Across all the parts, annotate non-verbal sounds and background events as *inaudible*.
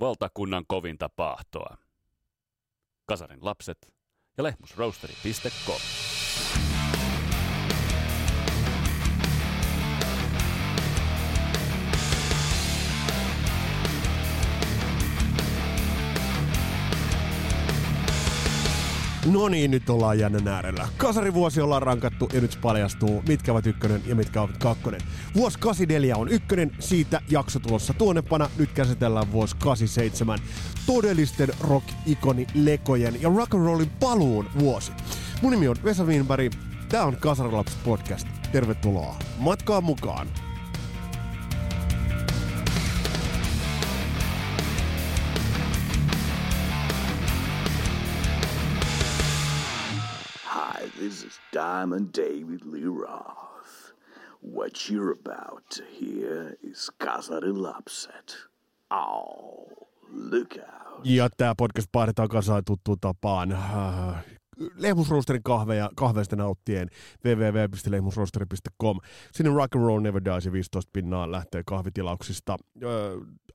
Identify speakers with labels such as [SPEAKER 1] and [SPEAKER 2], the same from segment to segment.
[SPEAKER 1] valtakunnan kovinta paahtoa. Kasarin lapset ja lehmusroasteri.com.
[SPEAKER 2] No niin, nyt ollaan jännän äärellä. Kasarivuosi ollaan rankattu ja nyt paljastuu, mitkä ovat ykkönen ja mitkä ovat kakkonen. Vuosi 84 on ykkönen, siitä jakso tulossa tuonnepana. Nyt käsitellään vuosi 87. Todellisten rock-ikoni lekojen ja rock and rollin paluun vuosi. Mun nimi on Vesa Wienberg, tää on Kasarilaps podcast. Tervetuloa matkaan mukaan.
[SPEAKER 3] This is Diamond David Lee Roth. What you're about to hear is Kasari Lapset. Oh, look out.
[SPEAKER 2] Ja tämä podcast painetaan kasaan tuttuun tapaan. Äh, Lehmusroosterin kahveja, kahveista nauttien www.lehmusroosteri.com. Sinne Rock and Roll Never Dies ja 15 pinnaa lähtee kahvitilauksista äh,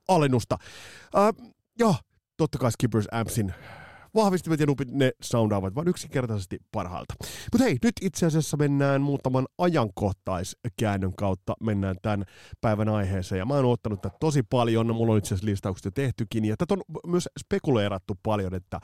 [SPEAKER 2] alennusta. Äh, ja totta kai Skippers Ampsin vahvistimet ja nupit, ne soundaavat vain yksinkertaisesti parhaalta. Mutta hei, nyt itse asiassa mennään muutaman ajankohtaiskäännön kautta, mennään tämän päivän aiheeseen. Ja mä oon ottanut tätä tosi paljon, mulla on itse asiassa listaukset jo tehtykin, ja tätä on myös spekuleerattu paljon, että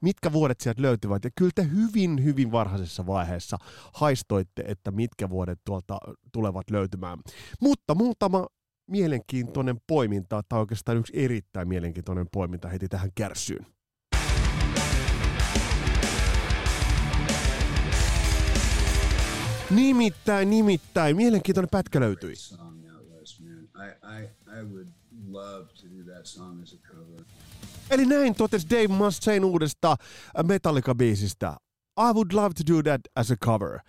[SPEAKER 2] mitkä vuodet sieltä löytyvät. Ja kyllä te hyvin, hyvin varhaisessa vaiheessa haistoitte, että mitkä vuodet tuolta tulevat löytymään. Mutta muutama mielenkiintoinen poiminta, tai oikeastaan yksi erittäin mielenkiintoinen poiminta heti tähän kärsyyn. Nimittäin, nimittäin. Mielenkiintoinen pätkä löytyi. Eli näin totesi Dave Mustaine uudesta Metallica-biisistä. I would love to do that as a cover.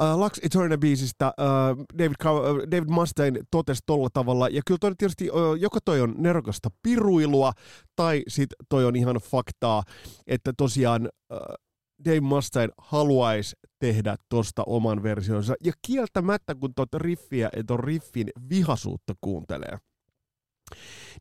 [SPEAKER 2] Uh, Lux Eterna-biisistä uh, David, uh, David Mustaine totesi tolla tavalla, ja kyllä toi tietysti, uh, joko toi on nerokasta piruilua, tai sit toi on ihan faktaa, että tosiaan uh, Dave Mustaine haluaisi tehdä tosta oman versionsa, ja kieltämättä kun tuota riffiä ja ton riffin vihasuutta kuuntelee,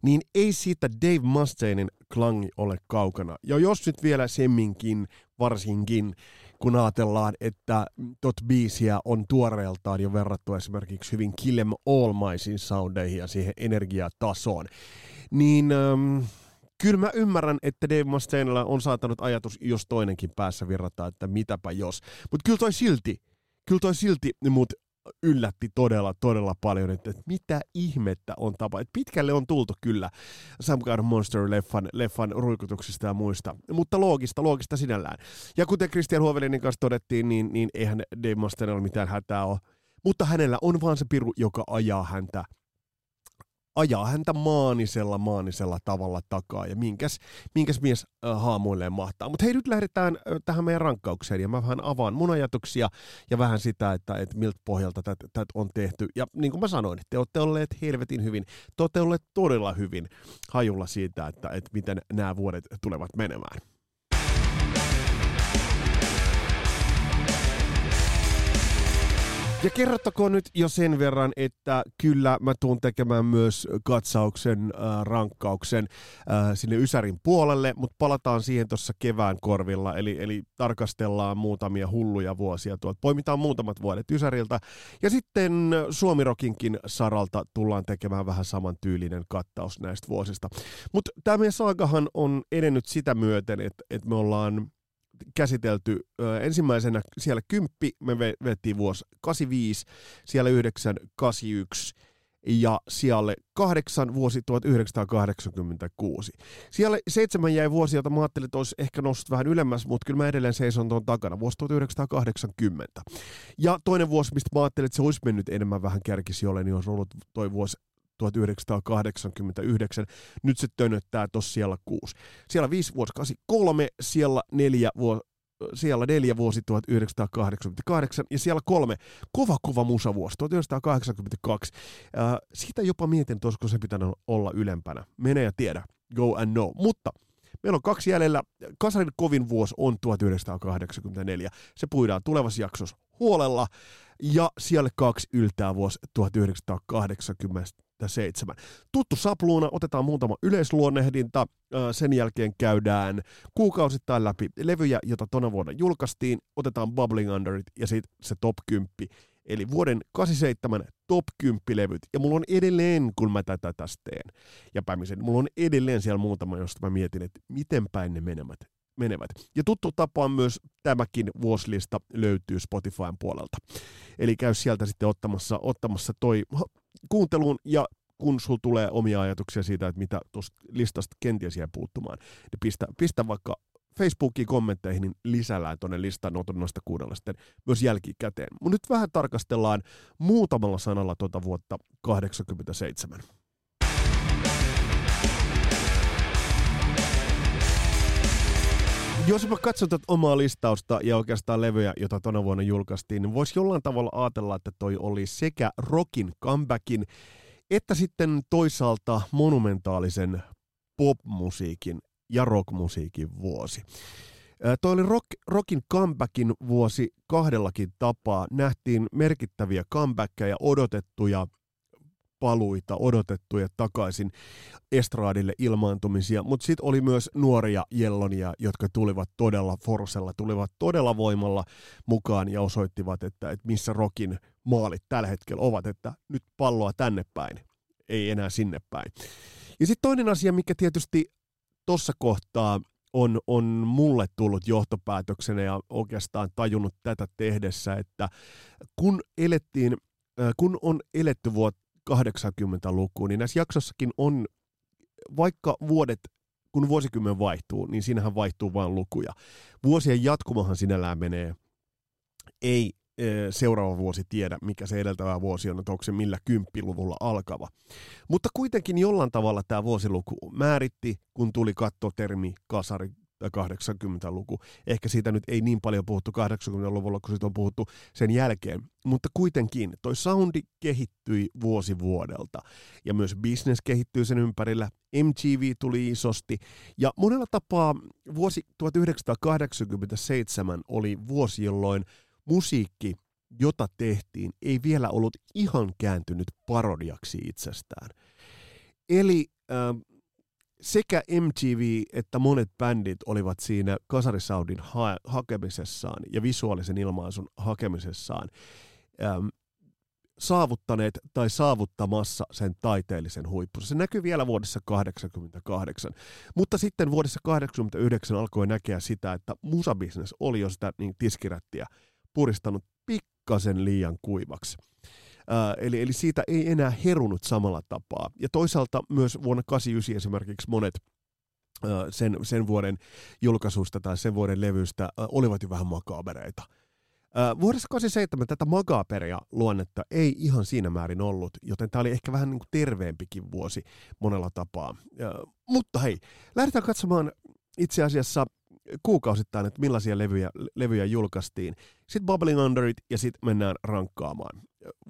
[SPEAKER 2] niin ei siitä Dave Mustainen klangi ole kaukana. Ja jos nyt vielä semminkin, varsinkin, kun ajatellaan, että tot biisiä on tuoreeltaan jo verrattu esimerkiksi hyvin Kill 'em All-maisiin soundeihin ja siihen energiatasoon, niin ähm, kyllä mä ymmärrän, että Dave Mustainella on saattanut ajatus, jos toinenkin päässä virrata, että mitäpä jos. Mutta kyllä toi silti, kyllä toi silti mut yllätti todella, todella paljon, että, että mitä ihmettä on tapa. Että pitkälle on tultu kyllä Some Kind of Monster-leffan leffan ruikutuksista ja muista, mutta loogista, loogista sinällään. Ja kuten Christian Huovelinin kanssa todettiin, niin, niin eihän Dave Mustainella mitään hätää ole. Mutta hänellä on vaan se piru, joka ajaa häntä ajaa häntä maanisella, maanisella tavalla takaa, ja minkäs, minkäs mies äh, haamuilleen mahtaa. Mutta hei, nyt lähdetään äh, tähän meidän rankkaukseen, ja mä vähän avaan mun ajatuksia, ja vähän sitä, että, että miltä pohjalta tätä on tehty. Ja niin kuin mä sanoin, te olette olleet helvetin hyvin, te olette olleet todella hyvin hajulla siitä, että, että miten nämä vuodet tulevat menemään. Ja kerrottakoon nyt jo sen verran, että kyllä mä tuun tekemään myös katsauksen, äh, rankkauksen äh, sinne Ysärin puolelle, mutta palataan siihen tuossa kevään korvilla, eli, eli tarkastellaan muutamia hulluja vuosia tuolta. Poimitaan muutamat vuodet Ysäriltä, ja sitten Suomirokinkin saralta tullaan tekemään vähän saman tyylinen kattaus näistä vuosista. Mutta tämä meidän saagahan on edennyt sitä myöten, että, että me ollaan käsitelty ensimmäisenä siellä kymppi, me ve- vettiin vuosi 85, siellä 9, 81 ja siellä kahdeksan vuosi 1986. Siellä seitsemän jäi vuosi, jota mä ajattelin, että olisi ehkä noussut vähän ylemmäs, mutta kyllä mä edelleen seison tuon takana, vuosi 1980. Ja toinen vuosi, mistä mä ajattelin, että se olisi mennyt enemmän vähän kärkisijoille, niin olisi ollut toi vuosi 1989. Nyt se tönöttää tuossa siellä kuusi. Siellä viisi vuosi 83, siellä neljä vuosi siellä neljä vuosi 1988 ja siellä kolme kova kova musavuosi 1982. Äh, siitä jopa mietin, että olisiko se pitänyt olla ylempänä. Mene ja tiedä. Go and know. Mutta meillä on kaksi jäljellä. Kasarin kovin vuosi on 1984. Se puidaan tulevassa jaksossa huolella. Ja siellä kaksi yltää vuosi 1980 87. Tuttu sapluuna, otetaan muutama yleisluonnehdinta, sen jälkeen käydään kuukausittain läpi levyjä, jota tona vuonna julkaistiin, otetaan Bubbling Under It ja sitten se top 10. Eli vuoden 87 top 10 levyt. Ja mulla on edelleen, kun mä tätä tästä teen ja pämisen, mulla on edelleen siellä muutama, josta mä mietin, että miten päin ne menemät menevät. Ja tuttu tapaan myös tämäkin vuosilista löytyy Spotifyn puolelta. Eli käy sieltä sitten ottamassa, ottamassa toi kuunteluun ja kun sulla tulee omia ajatuksia siitä, että mitä tuosta listasta kenties jää puuttumaan, niin pistä, pistä vaikka Facebookin kommentteihin niin lisällään tuonne listan noista kuudella sitten myös jälkikäteen. Mutta nyt vähän tarkastellaan muutamalla sanalla tuota vuotta 87. Jos mä katson tätä omaa listausta ja oikeastaan levyjä, jota tuona vuonna julkaistiin, niin voisi jollain tavalla ajatella, että toi oli sekä rockin comebackin, että sitten toisaalta monumentaalisen popmusiikin ja rockmusiikin vuosi. Toi oli rock, rockin comebackin vuosi kahdellakin tapaa. Nähtiin merkittäviä comebackkejä, odotettuja paluita, odotettuja takaisin estraadille ilmaantumisia, mutta sitten oli myös nuoria jellonia, jotka tulivat todella forsella, tulivat todella voimalla mukaan ja osoittivat, että, että missä rokin maalit tällä hetkellä ovat, että nyt palloa tänne päin, ei enää sinne päin. Ja sitten toinen asia, mikä tietysti tuossa kohtaa on, on mulle tullut johtopäätöksenä ja oikeastaan tajunnut tätä tehdessä, että kun elettiin, kun on eletty vuotta 80-lukuun, niin näissä jaksossakin on, vaikka vuodet, kun vuosikymmen vaihtuu, niin siinähän vaihtuu vain lukuja. Vuosien jatkumahan sinällään menee, ei seuraava vuosi tiedä, mikä se edeltävä vuosi on, että onko se millä kymppiluvulla alkava. Mutta kuitenkin jollain tavalla tämä vuosiluku määritti, kun tuli katto termi kasari 80-luku. Ehkä siitä nyt ei niin paljon puhuttu 80-luvulla, kun siitä on puhuttu sen jälkeen. Mutta kuitenkin toi soundi kehittyi vuosi vuodelta. Ja myös business kehittyi sen ympärillä. MTV tuli isosti. Ja monella tapaa vuosi 1987 oli vuosi, jolloin musiikki, jota tehtiin, ei vielä ollut ihan kääntynyt parodiaksi itsestään. Eli äh, sekä MTV että monet bändit olivat siinä kasarisaudin ha- hakemisessaan ja visuaalisen ilmaisun hakemisessaan äm, saavuttaneet tai saavuttamassa sen taiteellisen huippunsa. Se näkyy vielä vuodessa 88, mutta sitten vuodessa 89 alkoi näkeä sitä, että musabisnes oli jo sitä niin tiskirättiä puristanut pikkasen liian kuivaksi. Äh, eli, eli siitä ei enää herunut samalla tapaa. Ja toisaalta myös vuonna 89 esimerkiksi monet äh, sen, sen vuoden julkaisusta tai sen vuoden levystä äh, olivat jo vähän makaabereita. Vuodessa 87 tätä makaaperia luonnetta ei ihan siinä määrin ollut, joten tämä oli ehkä vähän niin kuin terveempikin vuosi monella tapaa. Mutta hei, lähdetään katsomaan itse asiassa kuukausittain, että millaisia levyjä, levyjä julkaistiin. Sitten Bubbling Under It ja sitten mennään rankkaamaan.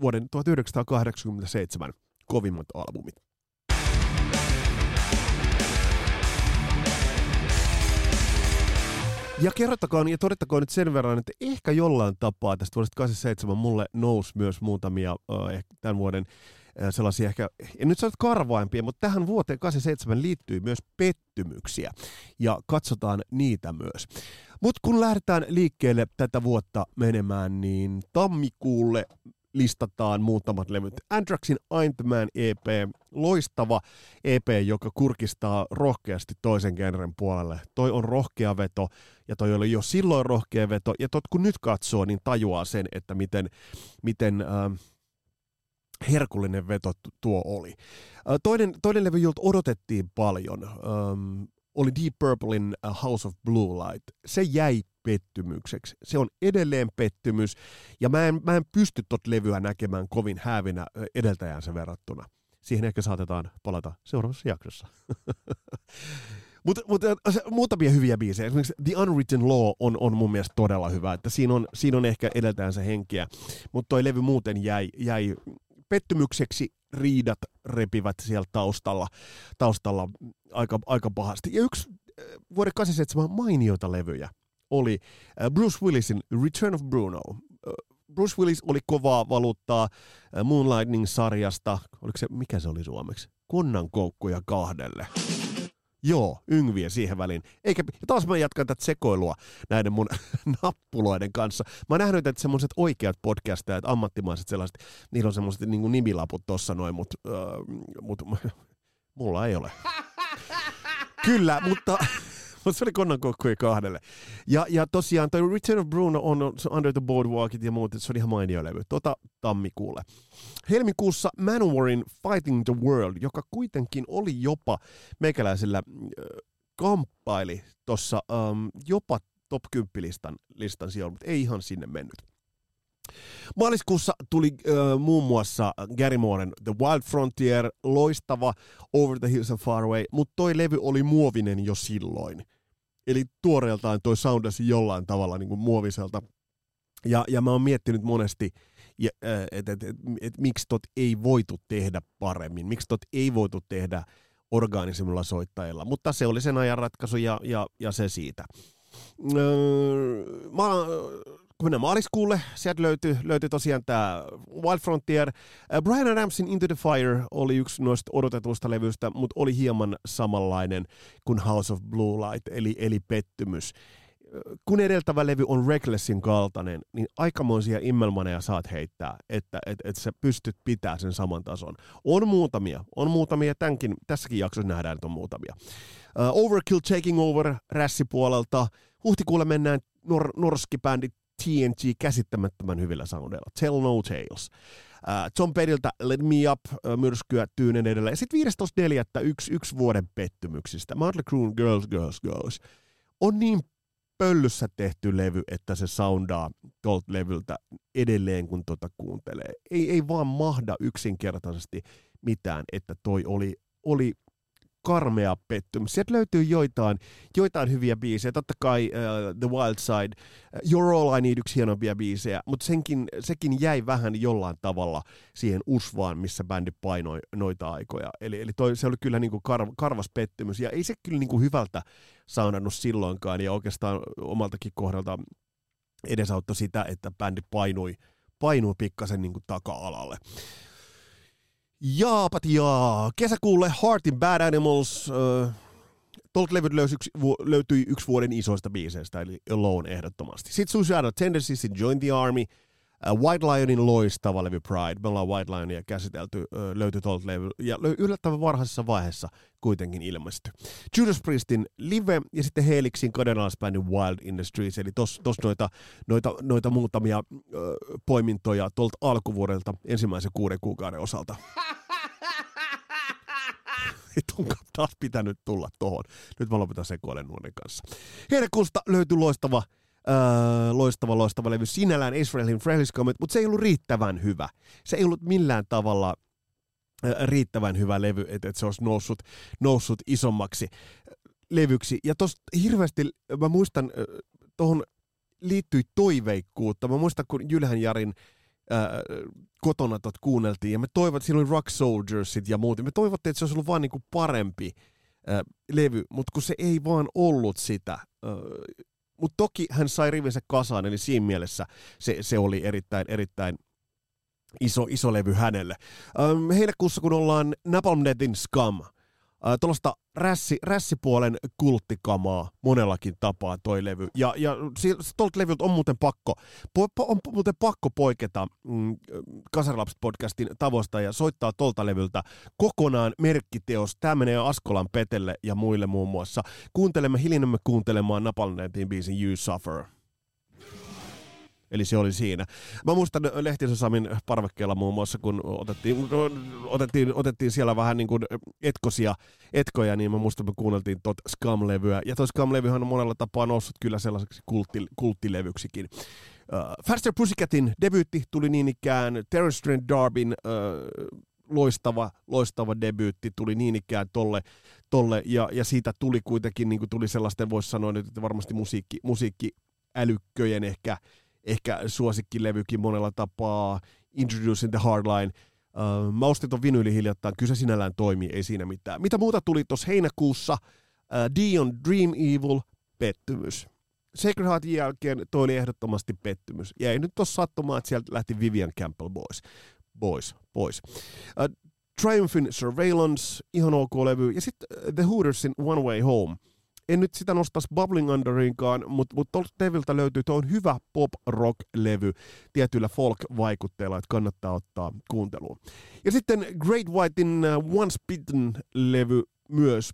[SPEAKER 2] Vuoden 1987 kovimmat albumit. Ja kerrottakoon ja todettakoon nyt sen verran, että ehkä jollain tapaa tästä vuodesta 87 mulle nousi myös muutamia äh, tämän vuoden sellaisia ehkä, en nyt sano karvaimpia, mutta tähän vuoteen 87 liittyy myös pettymyksiä ja katsotaan niitä myös. Mutta kun lähdetään liikkeelle tätä vuotta menemään, niin tammikuulle listataan muutamat levyt. Anthraxin I'm the Man EP, loistava EP, joka kurkistaa rohkeasti toisen genren puolelle. Toi on rohkea veto, ja toi oli jo silloin rohkea veto, ja tot kun nyt katsoo, niin tajuaa sen, että miten, miten äh, herkullinen veto tuo oli. Toinen, toinen levy, jolta odotettiin paljon, um, oli Deep Purplein House of Blue Light. Se jäi pettymykseksi. Se on edelleen pettymys, ja mä en, mä en pysty tot levyä näkemään kovin häävinä edeltäjäänsä verrattuna. Siihen ehkä saatetaan palata seuraavassa jaksossa. Mutta *laughs* mut, muutamia hyviä biisejä. Esimerkiksi The Unwritten Law on, on mun mielestä todella hyvä. Että siinä, on, siinä on ehkä edeltäjänsä henkiä, mutta toi levy muuten jäi, jäi pettymykseksi riidat repivät siellä taustalla, taustalla aika, aika pahasti. Ja yksi äh, vuoden 87 mainioita levyjä oli äh, Bruce Willisin Return of Bruno. Äh, Bruce Willis oli kovaa valuuttaa Moonlightning-sarjasta. Oliko se, mikä se oli suomeksi? Kunnan koukkuja kahdelle. Joo, yngviä siihen väliin. Eikä, ja taas mä jatkan tätä sekoilua näiden mun *laughs* nappuloiden kanssa. Mä oon nähnyt, että semmoiset oikeat podcastajat, ammattimaiset sellaiset, niillä on semmoiset niin nimilaput tossa noin, mutta äh, mut, *laughs* mulla ei ole. *laughs* Kyllä, mutta *laughs* mutta se oli konnan kokkuja kahdelle. Ja, ja tosiaan toi Return of Bruno on Under the Boardwalkit ja muut, se oli ihan mainio levy. Tota tammikuulle. Helmikuussa Manowarin Fighting the World, joka kuitenkin oli jopa meikäläisellä äh, kamppaili tuossa ähm, jopa top 10 listan, listan sijoilla, mutta ei ihan sinne mennyt. Maaliskuussa tuli äh, muun muassa Gary Mooren The Wild Frontier, loistava Over the Hills and Far Away, mutta toi levy oli muovinen jo silloin. Eli tuoreeltaan toi soundasi jollain tavalla niin kuin muoviselta. Ja, ja mä oon miettinyt monesti, että et, et, et, et, miksi tot ei voitu tehdä paremmin, miksi tot ei voitu tehdä orgaanisemmilla soittajilla, mutta se oli sen ajan ratkaisu ja, ja, ja se siitä. Öö, mä mennään maaliskuulle, sieltä löytyi, löytyi tosiaan tämä Wild Frontier. Äh, Brian Adamsin Into the Fire oli yksi noista odotetuista levyistä, mutta oli hieman samanlainen kuin House of Blue Light, eli, eli pettymys. Kun edeltävä levy on Recklessin kaltainen, niin aikamoisia immelmaneja saat heittää, että et, et sä pystyt pitämään sen saman tason. On muutamia, on muutamia, tämänkin, tässäkin jaksossa nähdään, että on muutamia. Uh, Overkill Taking Over rässipuolelta. Huhtikuulle mennään nor- norskibändi TNT käsittämättömän hyvillä soundeilla. Tell No Tales. Uh, John Pettyltä Let Me Up, uh, myrskyä tyynen edellä. Ja sitten 15.4. Yksi, yksi vuoden pettymyksistä. Mötley Crue Girls, Girls, Girls. On niin pöllyssä tehty levy, että se soundaa tuolta levyltä edelleen, kun tota kuuntelee. Ei, ei vaan mahda yksinkertaisesti mitään, että toi oli, oli karmea pettymys. Sieltä löytyy joitain, joitain hyviä biisejä. Totta kai uh, The Wild Side, uh, You're All I Need, yksi hienompia biisejä, mutta senkin, sekin jäi vähän jollain tavalla siihen usvaan, missä bändi painoi noita aikoja. Eli, eli toi, se oli kyllä niinku kar, karvas pettymys, ja ei se kyllä niinku hyvältä saunannut silloinkaan, ja oikeastaan omaltakin kohdalta edesauttoi sitä, että bändi painui, painui pikkasen niinku taka-alalle. Jaapat jaa. Kesäkuulle Heartin Bad Animals. Äh, levyt yksi, löytyi yksi vuoden isoista biiseistä, eli Alone ehdottomasti. Sitten Suicidal Tendencies Join the Army. Uh, White Lionin loistava levy Pride. Me ollaan White Lionia käsitelty, löytyi tuolta levy, ja yllättävän varhaisessa vaiheessa kuitenkin ilmesty. Judas Priestin live ja sitten Helixin Cardinals-bändin Wild in the Streets, eli tos, tos noita, noita, noita muutamia uh, poimintoja tuolta alkuvuodelta ensimmäisen kuuden kuukauden osalta. *laughs* Vitun taas pitänyt tulla tohon. Nyt mä lopetan sekoilen nuoren kanssa. Heinäkuusta löytyi loistava Öö, loistava, loistava levy. Sinällään Israelin Frehley's Comet, mutta se ei ollut riittävän hyvä. Se ei ollut millään tavalla riittävän hyvä levy, että et se olisi noussut, noussut isommaksi levyksi. Ja tosta hirveästi, mä muistan, tuohon liittyi toiveikkuutta. Mä muistan, kun Jylhän Jarin äh, kotona tot kuunneltiin, ja me toivot, siinä oli Rock Soldiersit ja muut, me toivottiin, että se olisi ollut vaan niinku parempi äh, levy, mutta kun se ei vaan ollut sitä. Äh, mutta toki hän sai rivinsä kasaan, eli siinä mielessä se, se oli erittäin, erittäin iso, iso levy hänelle. Ähm, heinäkuussa, kun ollaan Napalm Netin Scum, äh, tuollaista rässi, rässipuolen kulttikamaa monellakin tapaa toi levy. Ja, ja tuolta levyltä on muuten pakko, po, on muuten pakko poiketa mm, Kasarlapset-podcastin tavoista ja soittaa tolta levyltä kokonaan merkkiteos. Tämä menee Askolan Petelle ja muille muun muassa. Kuuntelemme, hiljennämme kuuntelemaan Napalnetin biisin You Suffer. Eli se oli siinä. Mä muistan Lehtisen Samin parvekkeella muun muassa, kun otettiin, otettiin, otettiin siellä vähän niin kuin etkosia, etkoja, niin mä muistan, me kuunneltiin tot Scum-levyä. Ja toi Scum-levyhän on monella tapaa noussut kyllä sellaiseksi kultti, kulttilevyksikin. Uh, Faster Pussycatin debyytti tuli niin ikään, Terrence Trent Darbin uh, loistava, loistava debyytti tuli niin ikään tolle, tolle ja, ja siitä tuli kuitenkin, niin kuin tuli sellaisten, voisi sanoa nyt, että varmasti musiikki, musiikki älykköjen ehkä ehkä suosikkilevykin monella tapaa, Introducing the Hardline. Uh, mä ostin ton vinyyli hiljattain, kyllä se sinällään toimii, ei siinä mitään. Mitä muuta tuli tuossa heinäkuussa? Uh, Dion Dream Evil, pettymys. Sacred Heartin jälkeen toi oli ehdottomasti pettymys. Ja ei nyt ole sattumaa, että sieltä lähti Vivian Campbell boys. Boys, pois. Uh, Triumphin Surveillance, ihan ok levy. Ja sitten The Hootersin One Way Home. En nyt sitä nostaisi Bubbling Underinkaan, mutta mut tuolta Deviltä löytyy, tuo on hyvä pop-rock-levy tietyillä folk-vaikutteilla, että kannattaa ottaa kuunteluun. Ja sitten Great Whitein uh, Once Bitten-levy myös.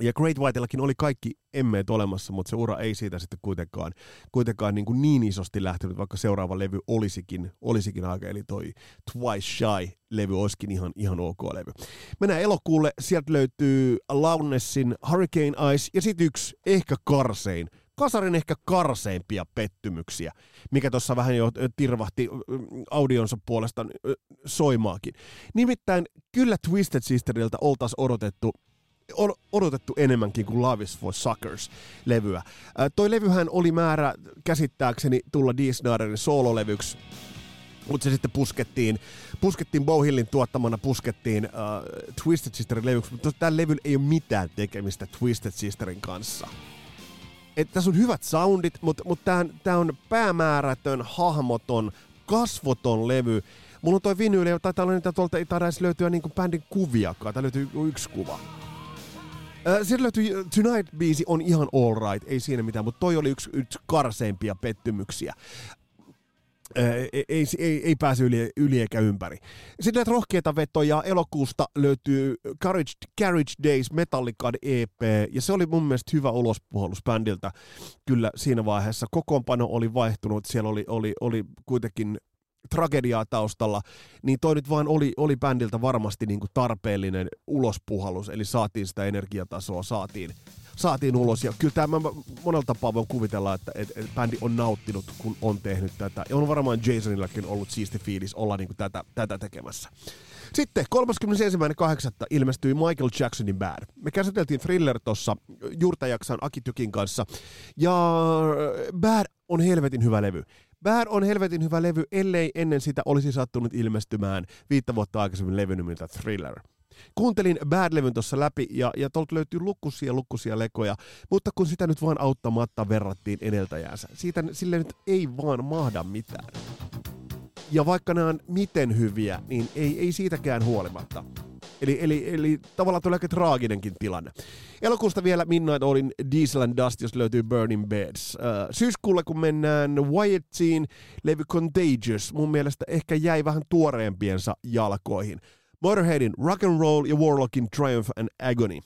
[SPEAKER 2] Ja Great Whiteillakin oli kaikki emmeet olemassa, mutta se ura ei siitä sitten kuitenkaan, kuitenkaan niin, kuin niin isosti lähtenyt, vaikka seuraava levy olisikin, olisikin aika, eli toi Twice Shy-levy olisikin ihan, ihan ok levy. Mennään elokuulle, sieltä löytyy Launessin Hurricane Ice, ja sitten yksi ehkä karsein, kasarin ehkä karseimpia pettymyksiä, mikä tuossa vähän jo tirvahti audionsa puolesta soimaakin. Nimittäin kyllä Twisted Sisteriltä oltaisiin odotettu odotettu enemmänkin kuin Love is for Suckers-levyä. Toi levyhän oli määrä käsittääkseni tulla Dee Snyderin soololevyksi, mutta se sitten puskettiin, puskettiin Bowhillin tuottamana, puskettiin äh, Twisted Sisterin levyksi, mutta tällä levyllä ei ole mitään tekemistä Twisted Sisterin kanssa. Et tässä on hyvät soundit, mutta mut tämä on päämäärätön, hahmoton, kasvoton levy. Mulla on toi vinyyli, tai täällä on niitä tuolta ei taida edes löytyä niinku bändin kuviakaan, täällä löytyy yksi kuva. Sieltä löytyy Tonight-biisi on ihan all right, ei siinä mitään, mutta toi oli yksi, yksi karseimpia pettymyksiä. Ei, ei, ei, ei pääse yli, yli eikä ympäri. Sitten näitä rohkeita vetoja elokuusta löytyy Carriage, Carriage Days Metallica EP, ja se oli mun mielestä hyvä ulospuhallus bändiltä. Kyllä siinä vaiheessa kokoonpano oli vaihtunut, siellä oli, oli, oli kuitenkin tragediaa taustalla, niin toi nyt vaan oli, oli bändiltä varmasti niin kuin tarpeellinen ulospuhallus, eli saatiin sitä energiatasoa, saatiin, saatiin ulos. Ja kyllä tämä monella tapaa voin kuvitella, että et, et bändi on nauttinut, kun on tehnyt tätä. Ja on varmaan Jasonillakin ollut siisti fiilis olla niin kuin tätä, tätä tekemässä. Sitten 31.8. ilmestyi Michael Jacksonin Bad. Me käsiteltiin Thriller tuossa juurtajaksan Aki Tykin kanssa. Ja Bad on helvetin hyvä levy. Bad on helvetin hyvä levy, ellei ennen sitä olisi sattunut ilmestymään viittä vuotta aikaisemmin levy nimeltä Thriller. Kuuntelin Bad-levyn tuossa läpi ja, ja tuolta löytyy lukkusia lukkusia lekoja, mutta kun sitä nyt vaan auttamatta verrattiin edeltäjäänsä, siitä sille nyt ei vaan mahda mitään. Ja vaikka nämä on miten hyviä, niin ei, ei siitäkään huolimatta. Eli, eli, eli tavallaan tulee aika traaginenkin tilanne. Elokuusta vielä Midnight Allin Diesel and Dust, jos löytyy Burning Beds. Uh, syyskuulle kun mennään Wyattiin, levy Contagious, mun mielestä ehkä jäi vähän tuoreempiensa jalkoihin. Motorheadin Rock and Roll ja Warlockin Triumph and Agony.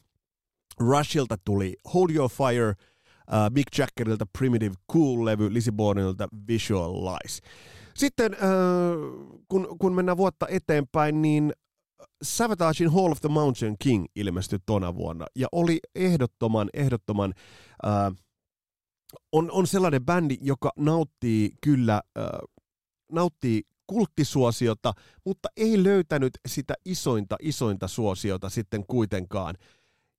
[SPEAKER 2] Rushilta tuli Hold Your Fire, uh, Big Jackerilta Primitive Cool-levy, Lizzie Bornilta Visual Lies. Sitten uh, kun, kun mennään vuotta eteenpäin, niin Savagein Hall of the Mountain King ilmestyi tona vuonna ja oli ehdottoman, ehdottoman, äh, on, on sellainen bändi, joka nauttii kyllä, äh, nauttii kulttisuosiota, mutta ei löytänyt sitä isointa, isointa suosiota sitten kuitenkaan.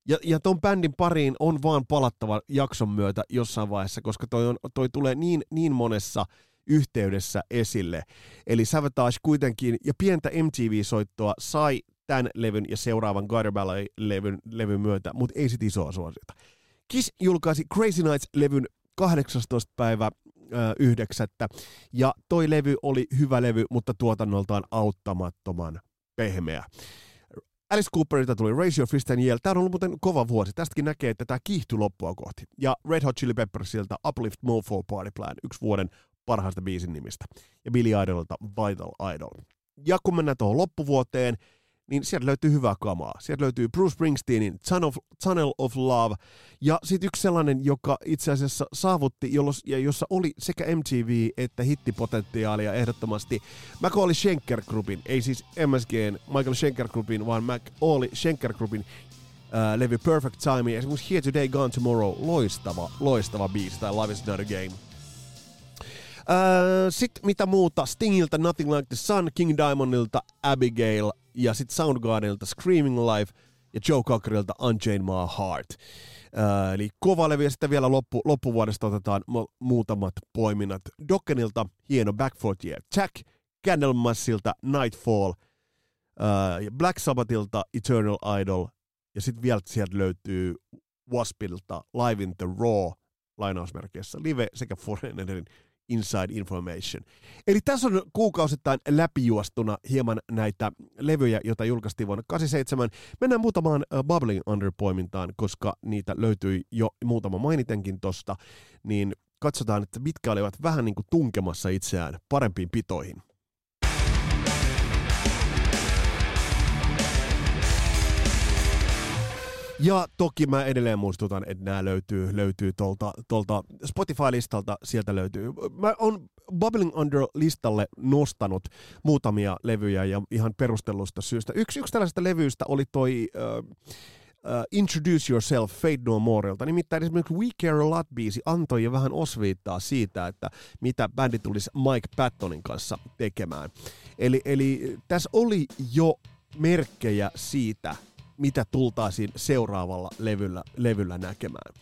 [SPEAKER 2] Ja, ja ton bändin pariin on vaan palattava jakson myötä jossain vaiheessa, koska toi, on, toi tulee niin, niin monessa yhteydessä esille. Eli Savatage kuitenkin, ja pientä MTV-soittoa sai tämän levyn ja seuraavan Gutter Ballet-levyn levyn myötä, mutta ei sit isoa suosiota. Kiss julkaisi Crazy Nights-levyn 18. päivä yhdeksättä, ja toi levy oli hyvä levy, mutta tuotannoltaan auttamattoman pehmeä. Alice Cooperilta tuli Raise Your Fist and Yell. Tämä on ollut muuten kova vuosi. Tästäkin näkee, että tämä kiihtyi loppua kohti. Ja Red Hot Chili Peppersilta Uplift Mofo Party Plan, yksi vuoden parhaista biisin nimistä. Ja Billy Idolilta Vital Idol. Ja kun mennään tuohon loppuvuoteen, niin sieltä löytyy hyvää kamaa. Sieltä löytyy Bruce Springsteenin Tunnel of, Tunnel of Love, ja sitten yksi sellainen, joka itse asiassa saavutti, jollos, ja jossa oli sekä MTV että hittipotentiaalia ehdottomasti Macaulay Schenker Groupin, ei siis MSGn Michael Schenker Groupin, vaan Macaulay Schenker Groupin äh, levy Perfect Time, ja esimerkiksi Here Today, Gone Tomorrow, loistava, loistava biisi, tai Love is not a game. Äh, sitten mitä muuta, Stingiltä Nothing Like the Sun, King Diamondilta Abigail, ja sitten Soundgardenilta Screaming Life ja Joe Cockerilta Unchain My Heart. Äh, eli kova levy ja sitten vielä loppu, loppuvuodesta otetaan mu- muutamat poiminnat. Dokkenilta hieno Back for Year Jack, Candlemassilta Nightfall, äh, Black Sabbathilta Eternal Idol ja sitten vielä sieltä löytyy Waspilta Live in the Raw lainausmerkeissä live sekä Foreignerin Inside Information. Eli tässä on kuukausittain läpijuostuna hieman näitä levyjä, joita julkaistiin vuonna 87. Mennään muutamaan uh, Bubbling Under-poimintaan, koska niitä löytyi jo muutama mainitenkin tosta, niin katsotaan, että mitkä olivat vähän niin kuin tunkemassa itseään parempiin pitoihin. Ja toki mä edelleen muistutan, että nämä löytyy, löytyy tuolta, tuolta Spotify-listalta, sieltä löytyy. Mä oon Bubbling Under-listalle nostanut muutamia levyjä ja ihan perustellusta syystä. Yksi, yksi tällaisista levyistä oli toi... Uh, uh, Introduce Yourself Fade No Morelta. Nimittäin esimerkiksi We Care A Lot-biisi antoi jo vähän osviittaa siitä, että mitä bändi tulisi Mike Pattonin kanssa tekemään. Eli, eli tässä oli jo merkkejä siitä, mitä tultaisiin seuraavalla levyllä, levyllä näkemään.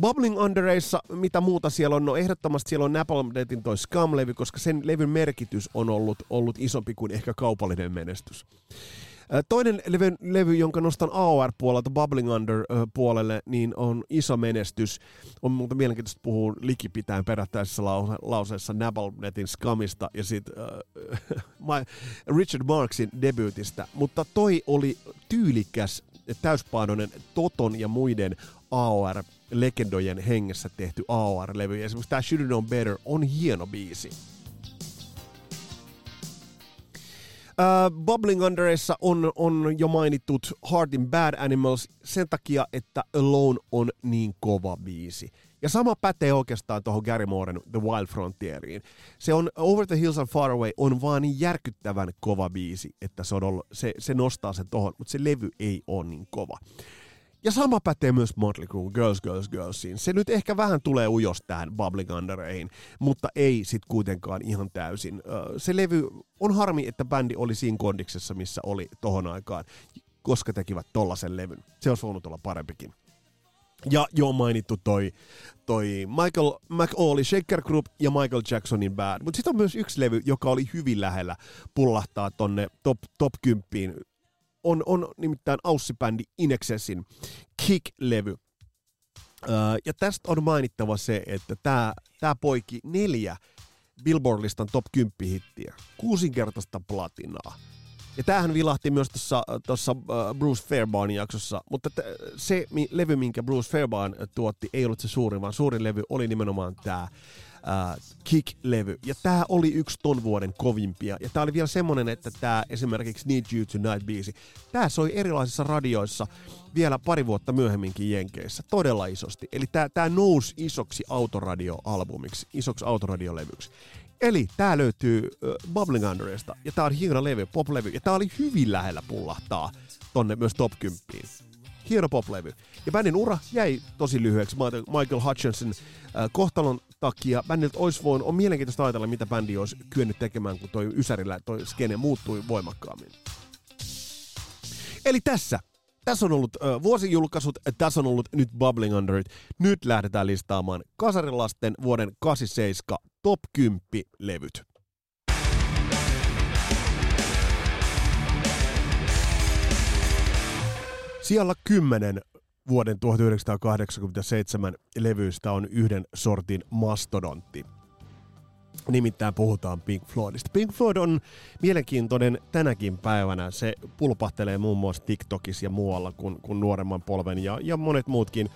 [SPEAKER 2] Bubbling Undereissa, mitä muuta siellä on? No ehdottomasti siellä on Napalm Deathin toi Scum-levy, koska sen levyn merkitys on ollut, ollut isompi kuin ehkä kaupallinen menestys. Toinen levy, levy, jonka nostan AOR-puolelta Bubbling Under-puolelle, niin on iso menestys. On muuta mielenkiintoista puhua likipitäen perättäisessä lause, lauseessa Nabalnetin Scumista ja sitten äh, *laughs* Richard Marksin debyytistä. Mutta toi oli tyylikäs, täyspainoinen Toton ja muiden AOR-legendojen hengessä tehty AOR-levy. Esimerkiksi tämä Should've Known Better on hieno biisi. Uh, Bubbling Underissa on, on jo mainitut Heart in Bad Animals sen takia, että Alone on niin kova biisi. Ja sama pätee oikeastaan tuohon Gary Mooren The Wild Frontieriin. Se on Over the Hills and Far Away on vaan niin järkyttävän kova biisi, että se, on ollut, se, se nostaa sen tohon, mutta se levy ei ole niin kova. Ja sama pätee myös Motley Crue, Girls, Girls, Girlsiin. Se nyt ehkä vähän tulee ujos tähän Bubbling Undereihin, mutta ei sit kuitenkaan ihan täysin. Se levy, on harmi, että bändi oli siinä kondiksessa, missä oli tohon aikaan, koska tekivät tollasen levyn. Se olisi voinut olla parempikin. Ja jo mainittu toi, toi Michael McAuley Shaker Group ja Michael Jacksonin Bad. Mutta sitten on myös yksi levy, joka oli hyvin lähellä pullahtaa tonne top, top 10 on, on nimittäin Aussi-bändi Inexessin Kick-levy. Öö, ja tästä on mainittava se, että tämä tää poiki neljä Billboard-listan top 10 hittiä, kuusinkertaista platinaa. Ja tämähän vilahti myös tuossa uh, Bruce Fairbairn jaksossa, mutta t- se levy, minkä Bruce Fairbairn tuotti, ei ollut se suurin, vaan suurin levy oli nimenomaan tämä äh, Kick-levy. Ja tää oli yksi ton vuoden kovimpia. Ja tää oli vielä semmonen, että tää esimerkiksi Need You Tonight-biisi, tää soi erilaisissa radioissa vielä pari vuotta myöhemminkin Jenkeissä. Todella isosti. Eli tää nousi isoksi autoradioalbumiksi, isoksi autoradiolevyksi. Eli tää löytyy uh, Bubbling Underista, ja tää on hieno levy, pop-levy, ja tää oli hyvin lähellä pullahtaa tonne myös top 10 hieno poplevy. Ja bändin ura jäi tosi lyhyeksi Michael Hutchinson äh, kohtalon takia. Bändiltä olisi voinut, on mielenkiintoista ajatella, mitä bändi olisi kyennyt tekemään, kun toi Ysärillä toi skene muuttui voimakkaammin. Eli tässä tässä on ollut äh, vuosijulkaisut, tässä on ollut nyt Bubbling Under It. Nyt lähdetään listaamaan Kasarilasten vuoden 87 top 10 levyt. Siellä 10 vuoden 1987 levyistä on yhden sortin mastodontti. Nimittäin puhutaan Pink Floydista. Pink Floyd on mielenkiintoinen tänäkin päivänä. Se pulpahtelee muun muassa TikTokissa ja muualla kuin, kuin nuoremman polven ja, ja monet muutkin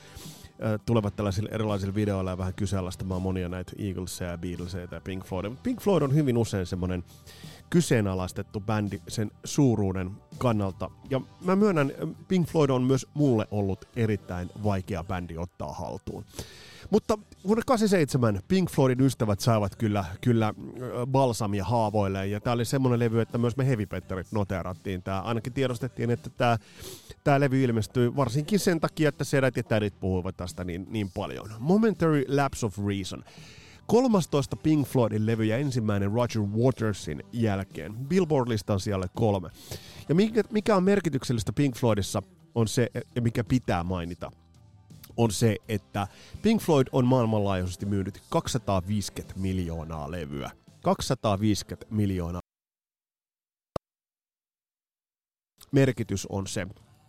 [SPEAKER 2] tulevat tällaisilla erilaisilla videoilla ja vähän kyseenalaistamaan monia näitä Eaglesia ja Beatlesia ja Pink Floyd. Pink Floyd on hyvin usein semmoinen kyseenalaistettu bändi sen suuruuden kannalta. Ja mä myönnän, Pink Floyd on myös mulle ollut erittäin vaikea bändi ottaa haltuun. Mutta vuonna 87 Pink Floydin ystävät saivat kyllä, kyllä balsamia haavoille, ja tämä oli semmoinen levy, että myös me Heavy Petterit noterattiin. Tää, ainakin tiedostettiin, että tämä, tämä levy ilmestyi varsinkin sen takia, että sedät ja tädit puhuivat tästä niin, niin paljon. Momentary Lapse of Reason. 13 Pink Floydin levy ja ensimmäinen Roger Watersin jälkeen. Billboard-listan siellä kolme. Ja mikä, mikä on merkityksellistä Pink Floydissa on se, ja mikä pitää mainita, on se, että Pink Floyd on maailmanlaajuisesti myynyt 250 miljoonaa levyä. 250 miljoonaa. Merkitys on se.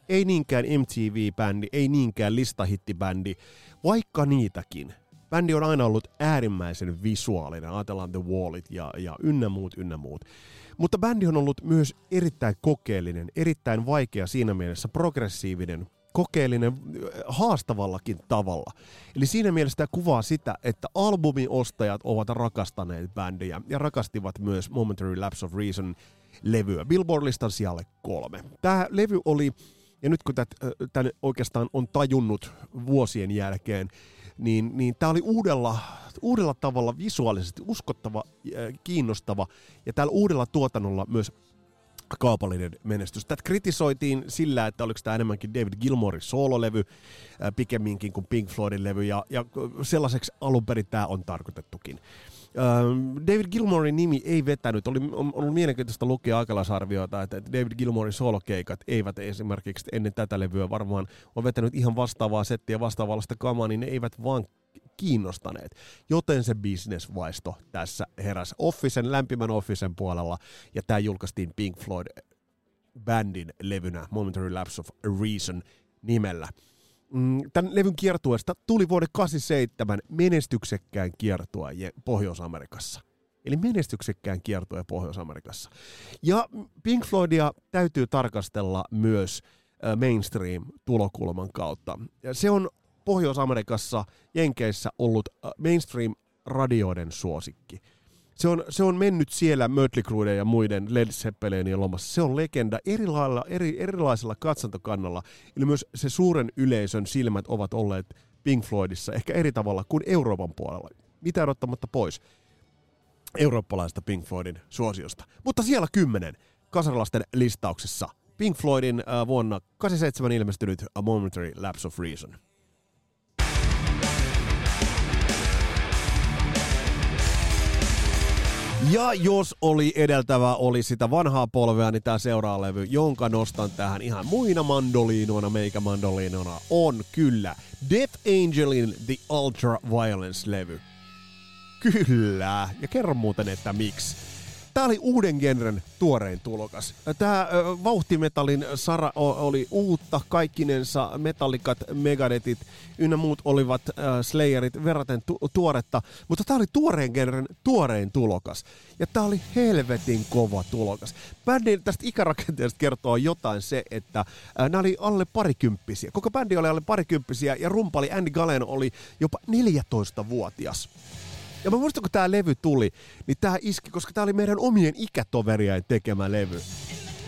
[SPEAKER 2] Ei niinkään MTV-bändi, ei niinkään listahittibändi, vaikka niitäkin Bändi on aina ollut äärimmäisen visuaalinen, ajatellaan The Wallit ja, ja ynnä muut, ynnä muut. Mutta bändi on ollut myös erittäin kokeellinen, erittäin vaikea siinä mielessä, progressiivinen, kokeellinen haastavallakin tavalla. Eli siinä mielessä tämä kuvaa sitä, että albumiostajat ovat rakastaneet bändiä ja rakastivat myös Momentary Lapse of Reason levyä Billboard-listan sijalle kolme. Tämä levy oli, ja nyt kun tämän oikeastaan on tajunnut vuosien jälkeen, niin, niin tämä oli uudella, uudella tavalla visuaalisesti uskottava, kiinnostava ja tällä uudella tuotannolla myös kaupallinen menestys. Tätä kritisoitiin sillä, että oliko tämä enemmänkin David Gilmorein soololevy pikemminkin kuin Pink Floydin levy, ja, ja sellaiseksi alun perin tämä on tarkoitettukin. David Gilmorein nimi ei vetänyt. Oli on ollut mielenkiintoista lukea aikalaisarvioita, että David Gilmorein solokeikat eivät esimerkiksi ennen tätä levyä varmaan on vetänyt ihan vastaavaa settiä vastaavallista kamaa, niin ne eivät vaan kiinnostaneet. Joten se bisnesvaisto tässä heräsi Officen, lämpimän Officen puolella, ja tämä julkaistiin Pink Floyd bändin levynä Momentary Lapse of Reason nimellä. Mm, tämän levyn kiertueesta tuli vuoden 87 menestyksekkään kiertue Pohjois-Amerikassa. Eli menestyksekkään kiertue Pohjois-Amerikassa. Ja Pink Floydia täytyy tarkastella myös mainstream-tulokulman kautta. Se on Pohjois-Amerikassa, Jenkeissä ollut mainstream-radioiden suosikki. Se on, se on mennyt siellä Mötley ja muiden Led Zeppelinien lomassa. Se on legenda erilailla, eri, erilaisella katsantokannalla. Eli myös se suuren yleisön silmät ovat olleet Pink Floydissa ehkä eri tavalla kuin Euroopan puolella. Mitä odottamatta pois eurooppalaista Pink Floydin suosiosta. Mutta siellä kymmenen kasarilaisten listauksessa Pink Floydin äh, vuonna 87 ilmestynyt A Momentary Lapse of Reason. Ja jos oli edeltävä, oli sitä vanhaa polvea, niin tämä seuraava levy, jonka nostan tähän ihan muina mandoliinoina, meikä mandoliinoina, on kyllä Death Angelin The Ultra Violence-levy. Kyllä, ja kerro muuten, että miksi. Tämä oli uuden genren tuorein tulokas. Tämä vauhtimetallin Sara oli uutta, kaikkinensa metallikat, megadetit ynnä muut olivat äh, Slayerit verraten tu- tuoretta, mutta tämä oli tuoreen genren tuorein tulokas. Ja tämä oli helvetin kova tulokas. Bändin tästä ikärakenteesta kertoo jotain se, että äh, nämä oli alle parikymppisiä. Koko bändi oli alle parikymppisiä ja rumpali Andy Galen oli jopa 14-vuotias. Ja mä muistan, kun tää levy tuli, niin tää iski, koska tää oli meidän omien ikätoveriain tekemä levy.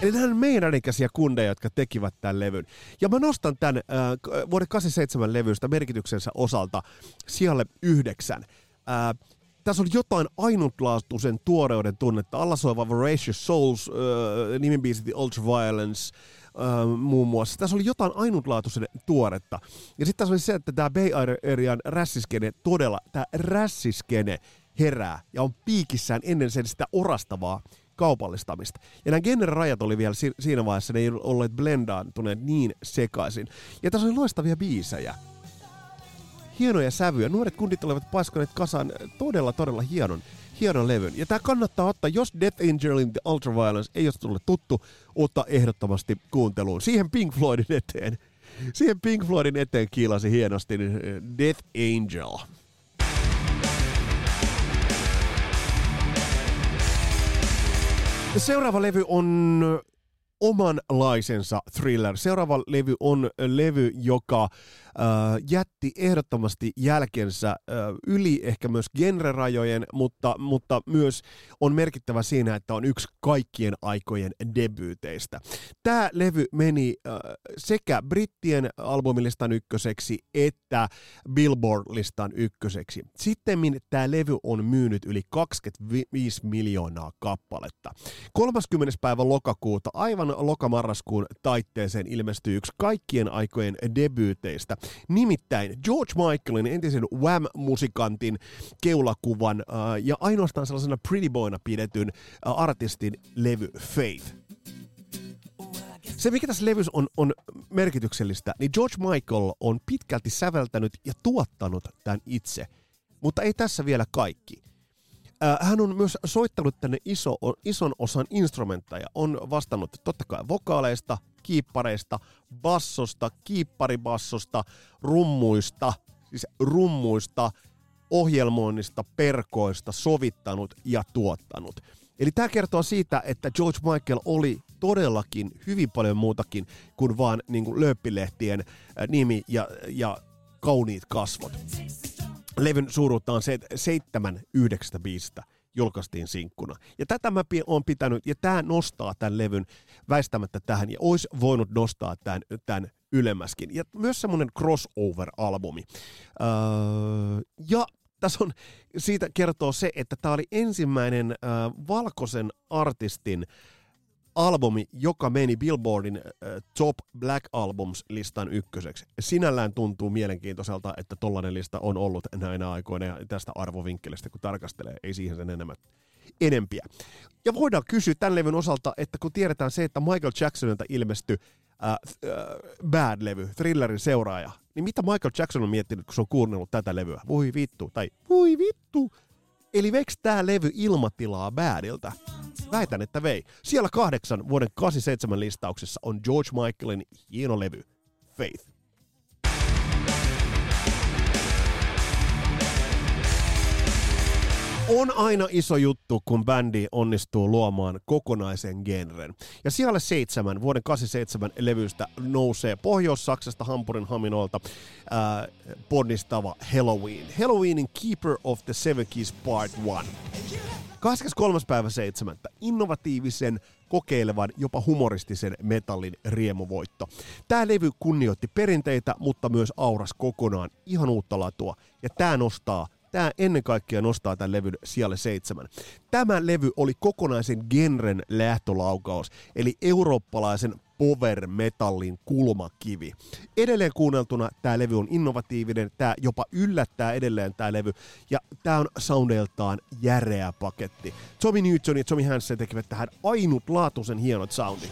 [SPEAKER 2] Eli nämä on meidän ikäisiä kundeja, jotka tekivät tämän levyn. Ja mä nostan tämän äh, vuoden 87 levystä merkityksensä osalta sijalle yhdeksän. Äh, tässä on jotain ainutlaatuisen tuoreuden tunnetta. Alla soiva Voracious Souls, äh, nimenbiisi The Ultraviolence, äh, muun muassa. Tässä oli jotain ainutlaatuisen tuoretta. Ja sitten tässä oli se, että tämä Bay Arean rässiskene, todella tämä rässiskene herää ja on piikissään ennen sen sitä orastavaa kaupallistamista. Ja nämä genre-rajat oli vielä si- siinä vaiheessa, ne ei olleet blendaantuneet niin sekaisin. Ja tässä oli loistavia biisejä. Hienoja sävyjä. Nuoret kundit olivat paiskoneet kasaan todella, todella hienon hienon levyn. Ja tämä kannattaa ottaa, jos Death Angelin The Ultraviolence ei ole tullut tuttu, ottaa ehdottomasti kuunteluun. Siihen Pink Floydin eteen. Siihen Pink Floydin eteen kiilasi hienosti niin Death Angel. Seuraava levy on omanlaisensa thriller. Seuraava levy on levy, joka jätti ehdottomasti jälkensä yli ehkä myös genrerajojen, mutta, mutta myös on merkittävä siinä, että on yksi kaikkien aikojen debyyteistä. Tämä levy meni sekä brittien albumilistan ykköseksi että Billboard-listan ykköseksi. Sitten tämä levy on myynyt yli 25 miljoonaa kappaletta. 30. päivä lokakuuta, aivan lokamarraskuun taitteeseen ilmestyy yksi kaikkien aikojen debyyteistä. Nimittäin George Michaelin entisen Wham-musikantin keulakuvan äh, ja ainoastaan sellaisena pretty boyna pidetyn äh, artistin levy Faith. Se, mikä tässä levyssä on, on merkityksellistä, niin George Michael on pitkälti säveltänyt ja tuottanut tämän itse. Mutta ei tässä vielä kaikki. Äh, hän on myös soittanut tänne iso, ison osan instrumentteja. On vastannut totta kai vokaaleista, kiippareista, bassosta, kiipparibassosta, rummuista, siis rummuista, ohjelmoinnista, perkoista, sovittanut ja tuottanut. Eli tämä kertoo siitä, että George Michael oli todellakin hyvin paljon muutakin kuin vaan niin kuin lööppilehtien äh, nimi ja, ja kauniit kasvot. Levyn suuruutta on se, että seitsemän yhdeksästä biisistä julkaistiin sinkkuna. Ja tätä mä oon pitänyt, ja tämä nostaa tämän levyn väistämättä tähän, ja olisi voinut nostaa tämän, tämän ylemmäskin. Ja myös semmoinen crossover-albumi. Öö, ja tässä on, siitä kertoo se, että tämä oli ensimmäinen äh, valkoisen artistin albumi, joka meni Billboardin äh, Top Black Albums-listan ykköseksi. Sinällään tuntuu mielenkiintoiselta, että tollainen lista on ollut näinä aikoina ja tästä arvovinkkelistä, kun tarkastelee, ei siihen sen enemmän enempiä. Ja voidaan kysyä tämän levyn osalta, että kun tiedetään se, että Michael Jacksonilta ilmestyi äh, äh, Bad-levy, thrillerin seuraaja, niin mitä Michael Jackson on miettinyt, kun se on kuunnellut tätä levyä? Voi vittu, tai voi vittu. Eli veikö tämä levy ilmatilaa Badilta? Väitän, että vei. Siellä kahdeksan vuoden 87 listauksessa on George Michaelin hieno levy, Faith. On aina iso juttu, kun bändi onnistuu luomaan kokonaisen genren. Ja siellä seitsemän, vuoden 87 levystä nousee Pohjois-Saksasta Hampurin Haminolta äh, ponnistava Halloween. Halloweenin Keeper of the Seven Keys Part 1. 23. päivä 7. Innovatiivisen, kokeilevan, jopa humoristisen metallin riemuvoitto. Tämä levy kunnioitti perinteitä, mutta myös auras kokonaan ihan uutta latua. Ja tämä nostaa tämä ennen kaikkea nostaa tämän levyn siellä seitsemän. Tämä levy oli kokonaisen genren lähtölaukaus, eli eurooppalaisen power metallin kulmakivi. Edelleen kuunneltuna tämä levy on innovatiivinen, tämä jopa yllättää edelleen tämä levy, ja tämä on soundeltaan järeä paketti. Tommy Newton ja Tommy Hansen tekevät tähän ainutlaatuisen hienot soundit.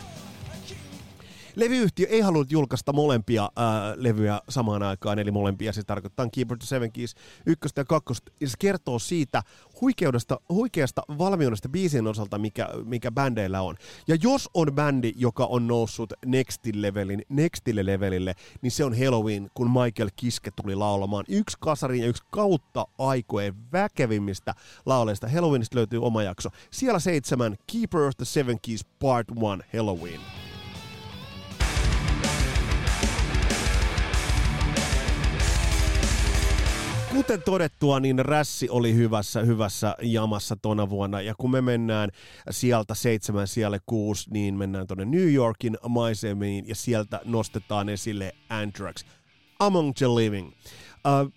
[SPEAKER 2] Levyyhtiö ei halunnut julkaista molempia ää, levyjä samaan aikaan, eli molempia se tarkoittaa Keyboard to Seven Keys ykköstä ja kakkosta, ja se kertoo siitä huikeudesta, huikeasta valmiudesta biisin osalta, mikä, mikä bändeillä on. Ja jos on bändi, joka on noussut nextin levelin, nextille levelille, niin se on Halloween, kun Michael Kiske tuli laulamaan. Yksi kasari ja yksi kautta aikojen väkevimmistä lauleista. Halloweenista löytyy oma jakso. Siellä seitsemän, Keeper of the Seven Keys Part 1, Halloween. Kuten todettua, niin Rässi oli hyvässä, hyvässä jamassa tona vuonna. Ja kun me mennään sieltä seitsemän siellä kuusi, niin mennään tuonne New Yorkin maisemiin ja sieltä nostetaan esille Anthrax. Among the Living. Uh,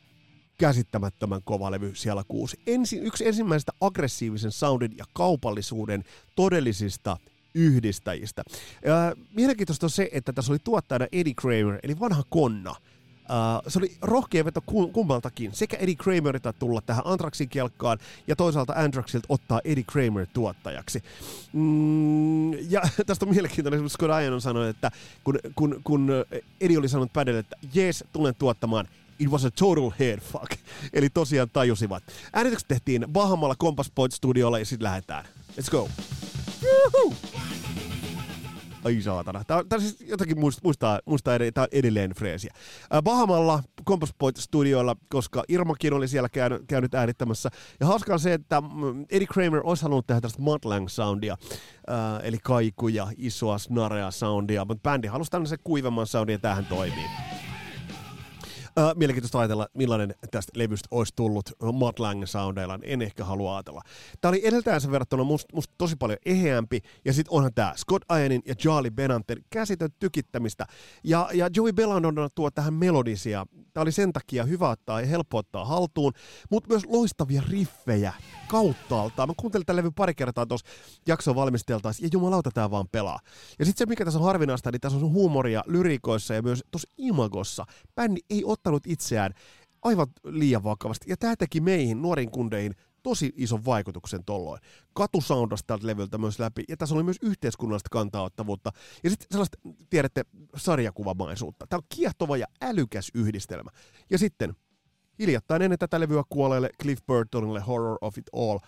[SPEAKER 2] käsittämättömän kova levy siellä kuusi. Ensi, yksi ensimmäisestä aggressiivisen soundin ja kaupallisuuden todellisista yhdistäjistä. Uh, mielenkiintoista on se, että tässä oli tuottajana Eddie Kramer, eli vanha konna – Uh, se oli rohkea veto kummaltakin. Sekä Eddie Kramerilta tulla tähän Antraxin kelkkaan ja toisaalta Antraxilta ottaa Eddie Kramer tuottajaksi. Mm, ja *laughs* tästä on mielenkiintoinen, Scott Ian on sanonut, että kun, kun, kun Eddie oli sanonut Padelle, että jees, tulen tuottamaan It was a total head fuck. *laughs* Eli tosiaan tajusivat. Äänitykset tehtiin Bahamalla Compass Point Studiolla ja sitten lähdetään. Let's go. Juhu! Ai saatana. Tämä, tämä siis jotakin muistaa, muistaa ed- tämä on edelleen freesiä. Bahamalla Compass Point studioilla, koska Irmakin oli siellä käynyt, käynyt äänittämässä. Ja hauskaa se, että mm, Eddie Kramer olisi halunnut tehdä tästä Mudlang soundia, eli kaikuja, isoa snarea soundia, mutta bändi halusi tämmöisen kuivemman soundin ja tähän toimii. Uh, mielenkiintoista ajatella, millainen tästä levystä olisi tullut Matt Lang soundeilla. En ehkä halua ajatella. Tämä oli edeltäänsä verrattuna musta must tosi paljon eheämpi. Ja sitten onhan tämä Scott Ianin ja Charlie Benanten käsitön tykittämistä. Ja, ja Joey Bellandon tuo tähän melodisia. Tämä oli sen takia hyvä ottaa ja helppo ottaa haltuun, mutta myös loistavia riffejä kauttaaltaan. Mä kuuntelin tämän levyn pari kertaa tuossa jaksoa valmisteltaessa, ja jumalauta tämä vaan pelaa. Ja sitten se, mikä tässä on harvinaista, niin tässä on huumoria lyrikoissa ja myös tuossa imagossa. Bändi ei ottanut itseään aivan liian vakavasti, ja tämä teki meihin, nuoriin kundeihin, tosi ison vaikutuksen tolloin. Katu soundasi tältä levyltä myös läpi, ja tässä oli myös yhteiskunnallista kantaottavuutta, ja sitten sellaista, tiedätte, sarjakuvamaisuutta. Tämä on kiehtova ja älykäs yhdistelmä. Ja sitten hiljattain ennen tätä levyä kuolleelle Cliff Burtonille Horror of It All,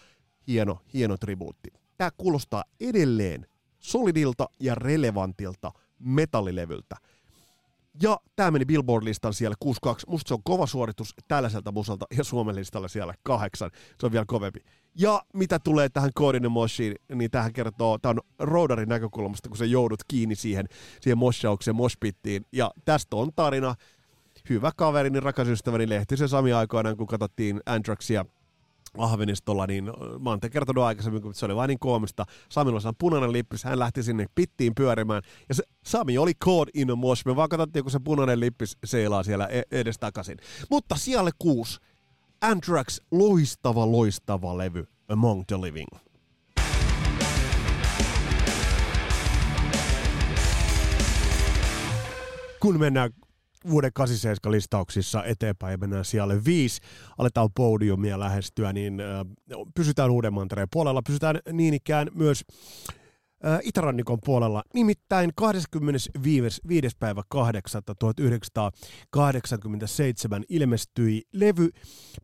[SPEAKER 2] hieno, hieno tribuutti. Tämä kuulostaa edelleen solidilta ja relevantilta metallilevyltä. Ja tämä meni Billboard-listan siellä 62. Musta se on kova suoritus tällaiselta musalta ja Suomen listalla siellä kahdeksan. Se on vielä kovempi. Ja mitä tulee tähän Codin Moshiin, niin tähän kertoo, tämä on Rodarin näkökulmasta, kun sä joudut kiinni siihen, siihen moshaukseen, moshpittiin. Ja tästä on tarina. Hyvä kaverini, rakas ystäväni Lehtisen Sami aikoinaan, kun katsottiin Anthraxia Ahvenistolla, niin mä oon kertonut aikaisemmin, kun se oli vain niin koomista. Samilla on punainen lippis, hän lähti sinne pittiin pyörimään, ja se, Sami oli caught in a mosh. Me vaan katsottiin, kun se punainen lippis seilaa siellä e- edes takaisin. Mutta siellä kuusi. Anthrax, loistava, loistava levy, Among the Living. Kun mennään vuoden 87 listauksissa eteenpäin ja mennään siellä viisi, aletaan podiumia lähestyä, niin pysytään Uudenmantereen puolella, pysytään niin ikään myös itärannikon puolella. Nimittäin 25. päivä 8. 1987 ilmestyi levy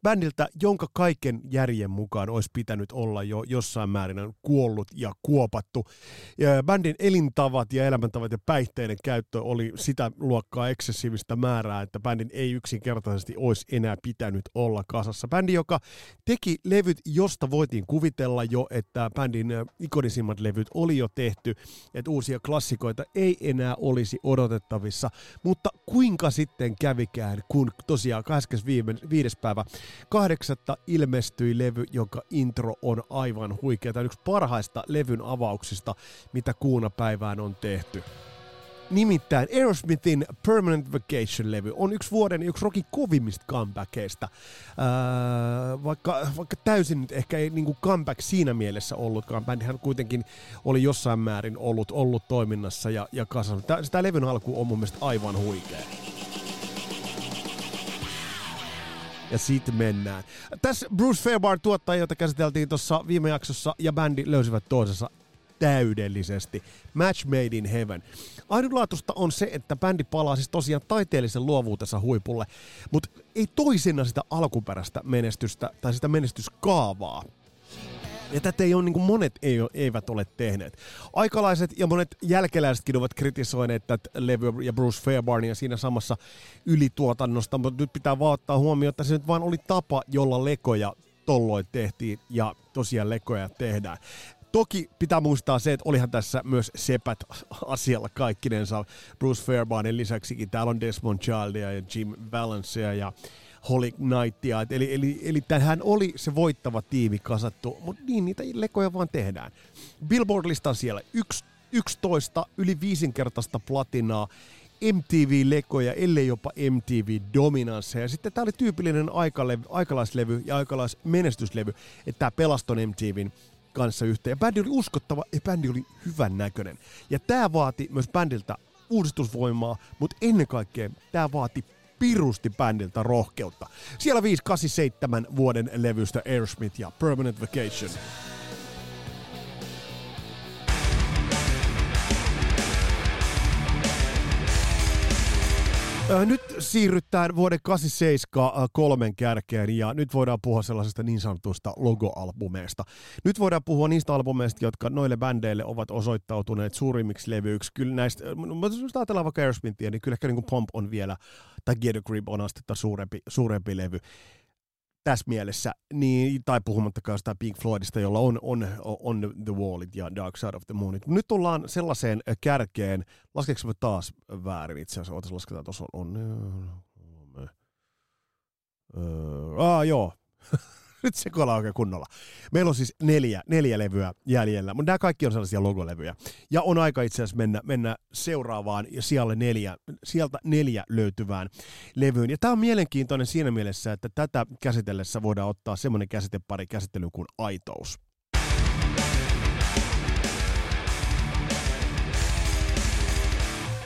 [SPEAKER 2] bändiltä, jonka kaiken järjen mukaan olisi pitänyt olla jo jossain määrin kuollut ja kuopattu. Ja bändin elintavat ja elämäntavat ja päihteiden käyttö oli sitä luokkaa eksessiivistä määrää, että bändin ei yksinkertaisesti olisi enää pitänyt olla kasassa. Bändi, joka teki levyt, josta voitiin kuvitella jo, että bändin ikonisimmat levyt oli jo tehty, että uusia klassikoita ei enää olisi odotettavissa. Mutta kuinka sitten kävikään, kun tosiaan 25. päivä kahdeksatta ilmestyi levy, jonka intro on aivan huikea. Tämä on yksi parhaista levyn avauksista, mitä kuuna päivään on tehty. Nimittäin Aerosmithin Permanent Vacation-levy on yksi vuoden yksi rockin kovimmista comebackeista. Öö, vaikka, vaikka täysin nyt ehkä ei niin comeback siinä mielessä ollutkaan. Bändihän kuitenkin oli jossain määrin ollut, ollut toiminnassa ja, ja kasvanut. Tämä, tämä levyn alku on mun mielestä aivan huikea. ja siitä mennään. Tässä Bruce Fairbairn tuottaja, jota käsiteltiin tuossa viime jaksossa, ja bändi löysivät toisensa täydellisesti. Match made in heaven. Ainutlaatuista on se, että bändi palaa siis tosiaan taiteellisen luovuutensa huipulle, mutta ei toisena sitä alkuperäistä menestystä tai sitä menestyskaavaa. Ja tätä ei ole, niin kuin monet ei, eivät ole tehneet. Aikalaiset ja monet jälkeläisetkin ovat kritisoineet tätä levyä ja Bruce Fairbarnia siinä samassa ylituotannosta, mutta nyt pitää vaan ottaa huomioon, että se nyt vain oli tapa, jolla lekoja tolloin tehtiin ja tosiaan lekoja tehdään. Toki pitää muistaa se, että olihan tässä myös sepät asialla kaikkinensa. Bruce Fairbairnin lisäksikin täällä on Desmond Childia ja Jim Valencea ja Holly Knightia. Eli, eli, eli tämähän oli se voittava tiimi kasattu, mutta niin niitä lekoja vaan tehdään. Billboard-listan siellä 11 yli viisinkertaista platinaa. MTV-lekoja, ellei jopa MTV-dominansseja. Sitten tämä oli tyypillinen aikalevy, aikalaislevy ja aikalaismenestyslevy, että tämä pelaston MTVn kanssa yhteen. Ja bändi oli uskottava ja bändi oli hyvän näköinen. Ja tämä vaati myös bändiltä uudistusvoimaa, mutta ennen kaikkea tämä vaati pirusti bändiltä rohkeutta. Siellä 587 vuoden levystä Aerosmith ja Permanent Vacation. Nyt siirrytään vuoden 87 kolmen kärkeen ja nyt voidaan puhua sellaisesta niin sanotusta logoalbumeista. Nyt voidaan puhua niistä albumeista, jotka noille bändeille ovat osoittautuneet suurimmiksi levyiksi. Kyllä näistä, mutta jos ajatellaan vaikka Aerosmithia, niin kyllä niin Pomp on vielä, tai Get a Grip on astetta suurempi, suurempi levy tässä mielessä, niin, tai puhumattakaan sitä Pink Floydista, jolla on, on, on The Wallit ja Dark Side of the Moonit. Nyt tullaan sellaiseen kärkeen, laskeeko me taas väärin itse asiassa, ootas lasketaan, tuossa. On, on, on, on, on, on, joo, *laughs* *laughs* nyt se kolaa oikein kunnolla. Meillä on siis neljä, neljä levyä jäljellä, mutta nämä kaikki on sellaisia logolevyjä. Ja on aika itse asiassa mennä, mennä seuraavaan ja siellä neljä, sieltä neljä löytyvään levyyn. Ja tämä on mielenkiintoinen siinä mielessä, että tätä käsitellessä voidaan ottaa semmoinen käsitepari käsittelyyn kuin aitous.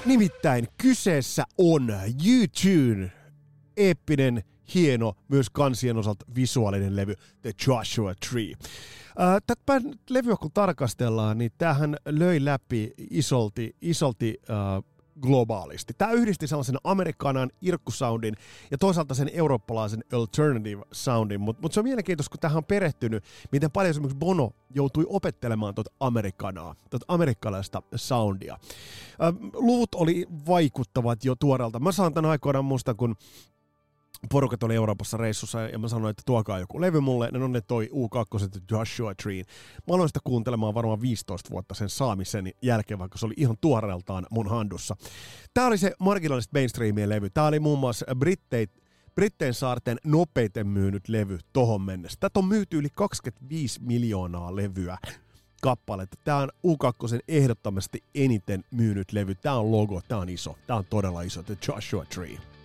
[SPEAKER 2] Nimittäin kyseessä on YouTube eeppinen hieno, myös kansien osalta visuaalinen levy, The Joshua Tree. Äh, tätä levyä kun tarkastellaan, niin tämähän löi läpi isolti, isolti äh, globaalisti. Tämä yhdisti sellaisen amerikkanan irkkusoundin ja toisaalta sen eurooppalaisen alternative soundin, mutta mut se on mielenkiintoista, kun tähän on perehtynyt, miten paljon esimerkiksi Bono joutui opettelemaan tuota amerikanaa, tuota amerikkalaista soundia. Äh, luvut oli vaikuttavat jo tuoreelta. Mä saan tämän aikoinaan muista, kun porukat oli Euroopassa reissussa ja mä sanoin, että tuokaa joku levy mulle, ne on ne toi U2 Joshua Tree. Mä aloin sitä kuuntelemaan varmaan 15 vuotta sen saamisen jälkeen, vaikka se oli ihan tuoreeltaan mun handussa. Tää oli se marginaalista mainstreamien levy. Tää oli muun muassa Britteit, Britteen saarten nopeiten myynyt levy tohon mennessä. Tätä on myyty yli 25 miljoonaa levyä kappaletta. Tämä on U2 ehdottomasti eniten myynyt levy. Tämä on logo, tämä on iso. Tämä on todella iso, The Joshua Tree.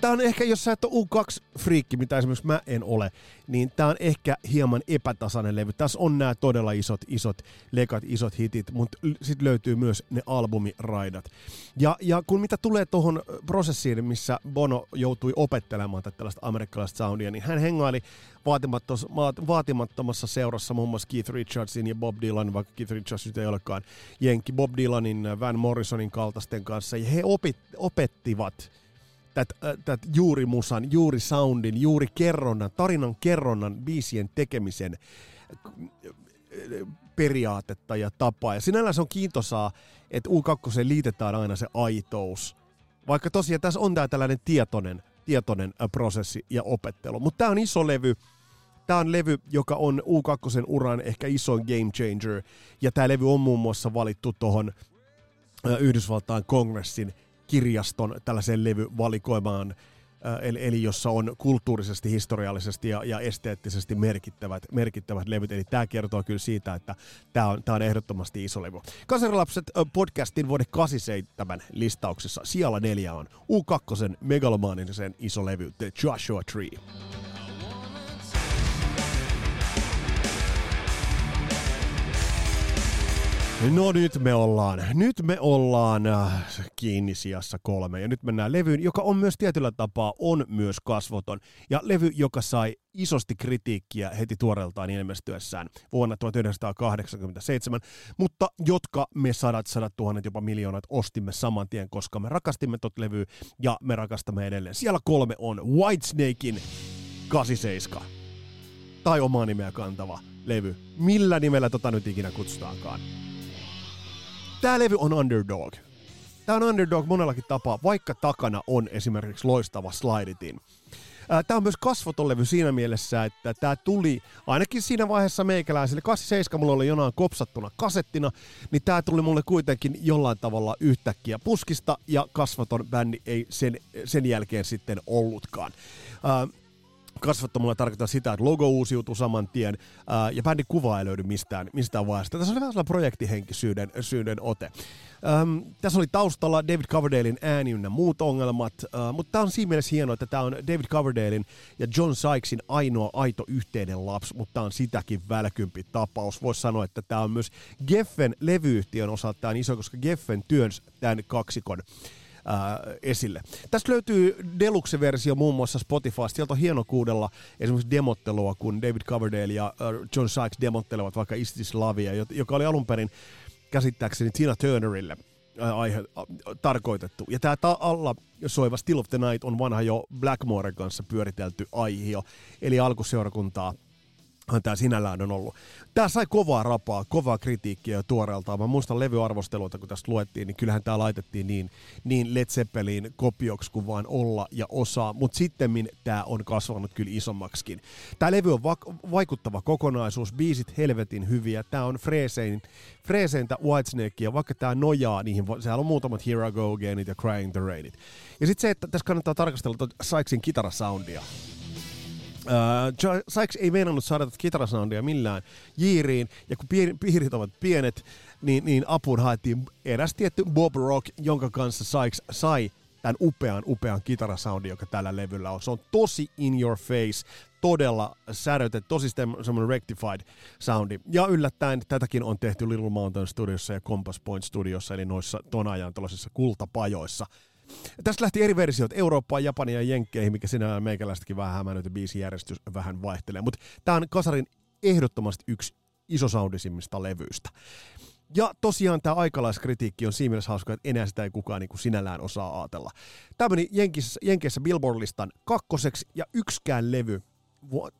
[SPEAKER 2] Tämä on ehkä, jos sä et ole U2-friikki, mitä esimerkiksi mä en ole, niin tämä on ehkä hieman epätasainen levy. Tässä on nämä todella isot, isot lekat, isot hitit, mutta sitten löytyy myös ne albumiraidat. Ja, ja kun mitä tulee tuohon prosessiin, missä Bono joutui opettelemaan tällaista amerikkalaista soundia, niin hän hengaili vaatimattomassa seurassa muun muassa Keith Richardsin ja Bob Dylan, vaikka Keith Richards nyt ei olekaan jenki, Bob Dylanin, Van Morrisonin kaltaisten kanssa, ja he opit, opettivat tät juuri musan, juuri soundin, juuri kerronnan, tarinan kerronnan, biisien tekemisen periaatetta ja tapaa. Ja sinällään se on kiintosaa, että U2 liitetään aina se aitous. Vaikka tosiaan tässä on tämä tällainen tietoinen, tietoinen prosessi ja opettelu. Mutta tämä on iso levy. Tämä on levy, joka on U2 uran ehkä isoin game changer. Ja tämä levy on muun muassa valittu tuohon Yhdysvaltain kongressin kirjaston tällaiseen levyvalikoimaan, äh, eli, eli jossa on kulttuurisesti, historiallisesti ja, ja esteettisesti merkittävät, merkittävät levyt. Eli tämä kertoo kyllä siitä, että tämä on, tämä on ehdottomasti iso levy. Kasarilapset äh, podcastin vuoden 87 listauksessa siellä neljä on U2 megalomaanisen iso levy The Joshua Tree. No nyt me ollaan, nyt me ollaan äh, kiinni sijassa kolme ja nyt mennään levyyn, joka on myös tietyllä tapaa on myös kasvoton ja levy, joka sai isosti kritiikkiä heti tuoreeltaan ilmestyessään vuonna 1987, mutta jotka me sadat, sadat tuhannet, jopa miljoonat ostimme saman tien, koska me rakastimme tot levyä ja me rakastamme edelleen. Siellä kolme on Whitesnakein 87 tai omaa nimeä kantava levy. Millä nimellä tota nyt ikinä kutsutaankaan. Tämä levy on underdog. Tämä on underdog monellakin tapaa, vaikka takana on esimerkiksi loistava slideitin. Tämä on myös kasvoton levy siinä mielessä, että tämä tuli ainakin siinä vaiheessa meikäläiselle. 87 mulla oli jonain kopsattuna kasettina, niin tämä tuli mulle kuitenkin jollain tavalla yhtäkkiä puskista ja kasvoton bändi ei sen, sen jälkeen sitten ollutkaan kasvattomalla tarkoittaa sitä, että logo uusiutuu saman tien ää, ja bändin kuva ei löydy mistään, mistään vaiheesta. Tässä oli vähän sellainen projektihenkisyyden syyden ote. Ähm, tässä oli taustalla David Coverdalein ääni ynnä muut ongelmat, äh, mutta tämä on siinä mielessä hienoa, että tämä on David Coverdalein ja John Sykesin ainoa aito yhteinen lapsi, mutta tämä on sitäkin välkympi tapaus. Voisi sanoa, että tämä on myös Geffen levyyhtiön osalta tämä on iso, koska Geffen työns tämän kaksikon ää, esille. Tästä löytyy Deluxe-versio muun muassa Spotifysta. Sieltä on hieno kuudella esimerkiksi demottelua, kun David Coverdale ja John Sykes demottelevat vaikka Is This Lavia, joka oli alun perin käsittääkseni Tina Turnerille aihe tarkoitettu. Ja tämä ta- alla soiva Still of the Night on vanha jo Blackmoren kanssa pyöritelty aihe, eli alkuseurakuntaa tämä sinällään on ollut. Tämä sai kovaa rapaa, kovaa kritiikkiä jo tuoreeltaan. Mä muistan levyarvosteluita, kun tästä luettiin, niin kyllähän tämä laitettiin niin, niin Led Zeppelin kopioksi kuin vaan olla ja osaa, mutta sitten tämä on kasvanut kyllä isommaksikin. Tämä levy on va- vaikuttava kokonaisuus, biisit helvetin hyviä, tämä on freesein, freeseintä Whitesnakea, vaikka tämä nojaa niihin, sehän on muutamat Here I Go Againit ja Crying the Rainit. Ja sitten se, että tässä kannattaa tarkastella Sykesin kitarasoundia. Uh, Sykes ei meinannut saada tätä kitarasoundia millään jiiriin, ja kun piirit ovat pienet, niin, niin apuun haettiin eräs tietty Bob Rock, jonka kanssa Sykes sai tämän upean, upean kitarasoundin, joka tällä levyllä on. Se on tosi in your face, todella särötetty, tosi semmoinen rectified soundi. Ja yllättäen tätäkin on tehty Little Mountain Studiossa ja Compass Point Studiossa, eli noissa ton ajan kultapajoissa. Tästä lähti eri versiot Eurooppaan, Japaniin ja Jenkkeihin, mikä sinä meikäläistäkin vähän hämännyt, biisijärjestys vähän vaihtelee. Mutta tämä on Kasarin ehdottomasti yksi isosaundisimmista levyistä. Ja tosiaan tämä aikalaiskritiikki on siinä mielessä hauska, että enää sitä ei kukaan niin kuin sinällään osaa ajatella. Tämä meni Jenkeissä, Jenkeissä Billboard-listan kakkoseksi ja yksikään levy,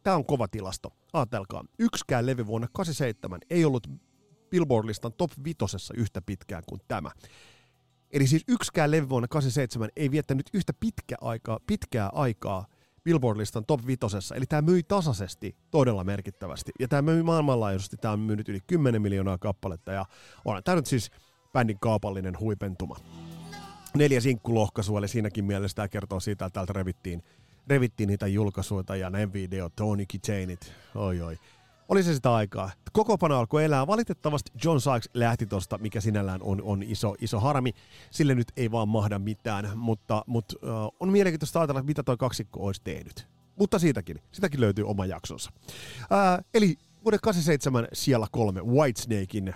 [SPEAKER 2] tämä on kova tilasto, ajatelkaa, yksikään levy vuonna 87 ei ollut Billboard-listan top vitosessa yhtä pitkään kuin tämä. Eli siis yksikään levy vuonna 87 ei viettänyt yhtä pitkä aikaa, pitkää aikaa Billboard-listan top vitosessa. Eli tämä myi tasaisesti todella merkittävästi. Ja tämä myi maailmanlaajuisesti, tämä on myynyt yli 10 miljoonaa kappaletta. Ja on tämä nyt siis bändin kaupallinen huipentuma. Neljä sinkkulohkaisua, eli siinäkin mielessä tämä kertoo siitä, että täältä revittiin, revittiin niitä julkaisuja ja ne videot, Tony Kitchenit, oi oi oli se sitä aikaa. Kokoopano alkoi elää. Valitettavasti John Sykes lähti tosta, mikä sinällään on, on iso, iso harmi. Sille nyt ei vaan mahda mitään, mutta, mutta uh, on mielenkiintoista ajatella, mitä toi kaksikko olisi tehnyt. Mutta siitäkin, sitäkin löytyy oma jaksonsa. Uh, eli vuoden 87 siellä kolme Whitesnakein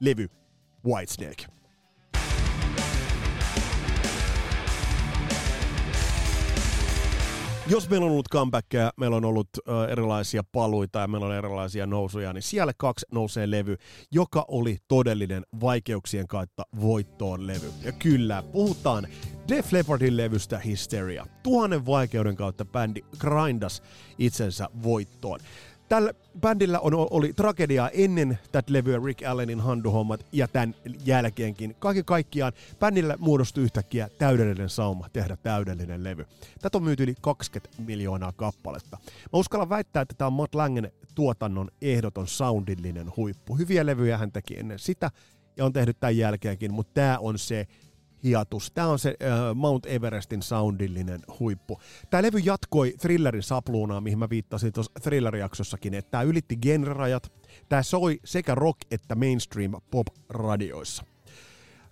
[SPEAKER 2] levy Whitesnake. Jos meillä on ollut comebackia, meillä on ollut uh, erilaisia paluita ja meillä on erilaisia nousuja, niin siellä kaksi nousee levy, joka oli todellinen vaikeuksien kautta voittoon levy. Ja kyllä, puhutaan Def Leppardin levystä Hysteria. Tuhannen vaikeuden kautta bändi grindas itsensä voittoon. Tällä bändillä on, oli tragediaa ennen tätä levyä Rick Allenin handuhommat ja tämän jälkeenkin. Kaiken kaikkiaan bändillä muodostui yhtäkkiä täydellinen sauma tehdä täydellinen levy. Tätä on myyty yli 20 miljoonaa kappaletta. Mä uskallan väittää, että tämä on Matt Langen tuotannon ehdoton soundillinen huippu. Hyviä levyjä hän teki ennen sitä ja on tehnyt tämän jälkeenkin, mutta tämä on se hiatus. Tämä on se äh, Mount Everestin soundillinen huippu. Tämä levy jatkoi thrillerin sapluunaa, mihin mä viittasin tuossa thriller-jaksossakin, että tämä ylitti genrerajat. Tämä soi sekä rock- että mainstream pop-radioissa.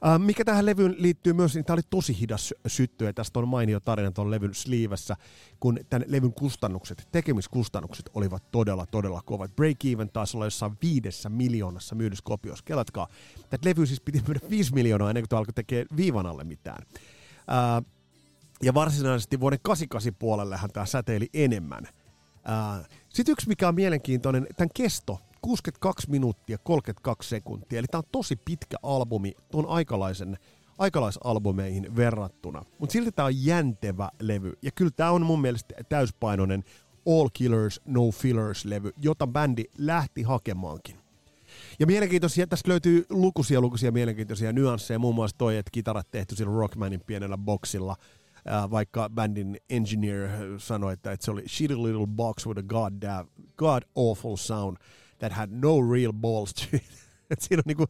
[SPEAKER 2] Äh, mikä tähän levyyn liittyy myös, niin tämä oli tosi hidas sytty, ja tästä on mainio tarina tuon levyn sleevessä, kun tämän levyn kustannukset, tekemiskustannukset olivat todella, todella kovat. Break-even taisi olla jossain viidessä miljoonassa myydyssä kopiossa. Kelatkaa, tätä levy siis piti myydä viisi miljoonaa ennen kuin alkoi tekemään viivan alle mitään. Äh, ja varsinaisesti vuoden 88 puolellehan tämä säteili enemmän. Äh, Sitten yksi, mikä on mielenkiintoinen, tämän kesto 62 minuuttia 32 sekuntia, eli tämä on tosi pitkä albumi tuon aikalaisen aikalaisalbumeihin verrattuna. Mutta silti tämä on jäntevä levy, ja kyllä tämä on mun mielestä täyspainoinen All Killers, No Fillers-levy, jota bändi lähti hakemaankin. Ja mielenkiintoisia, tästä löytyy lukuisia lukuisia mielenkiintoisia nyansseja, muun muassa toi, että kitarat tehty sillä Rockmanin pienellä boksilla, vaikka bändin engineer sanoi, että, se oli shitty little box with a god, god awful sound that had no real balls to it. *laughs* Et siinä on niinku,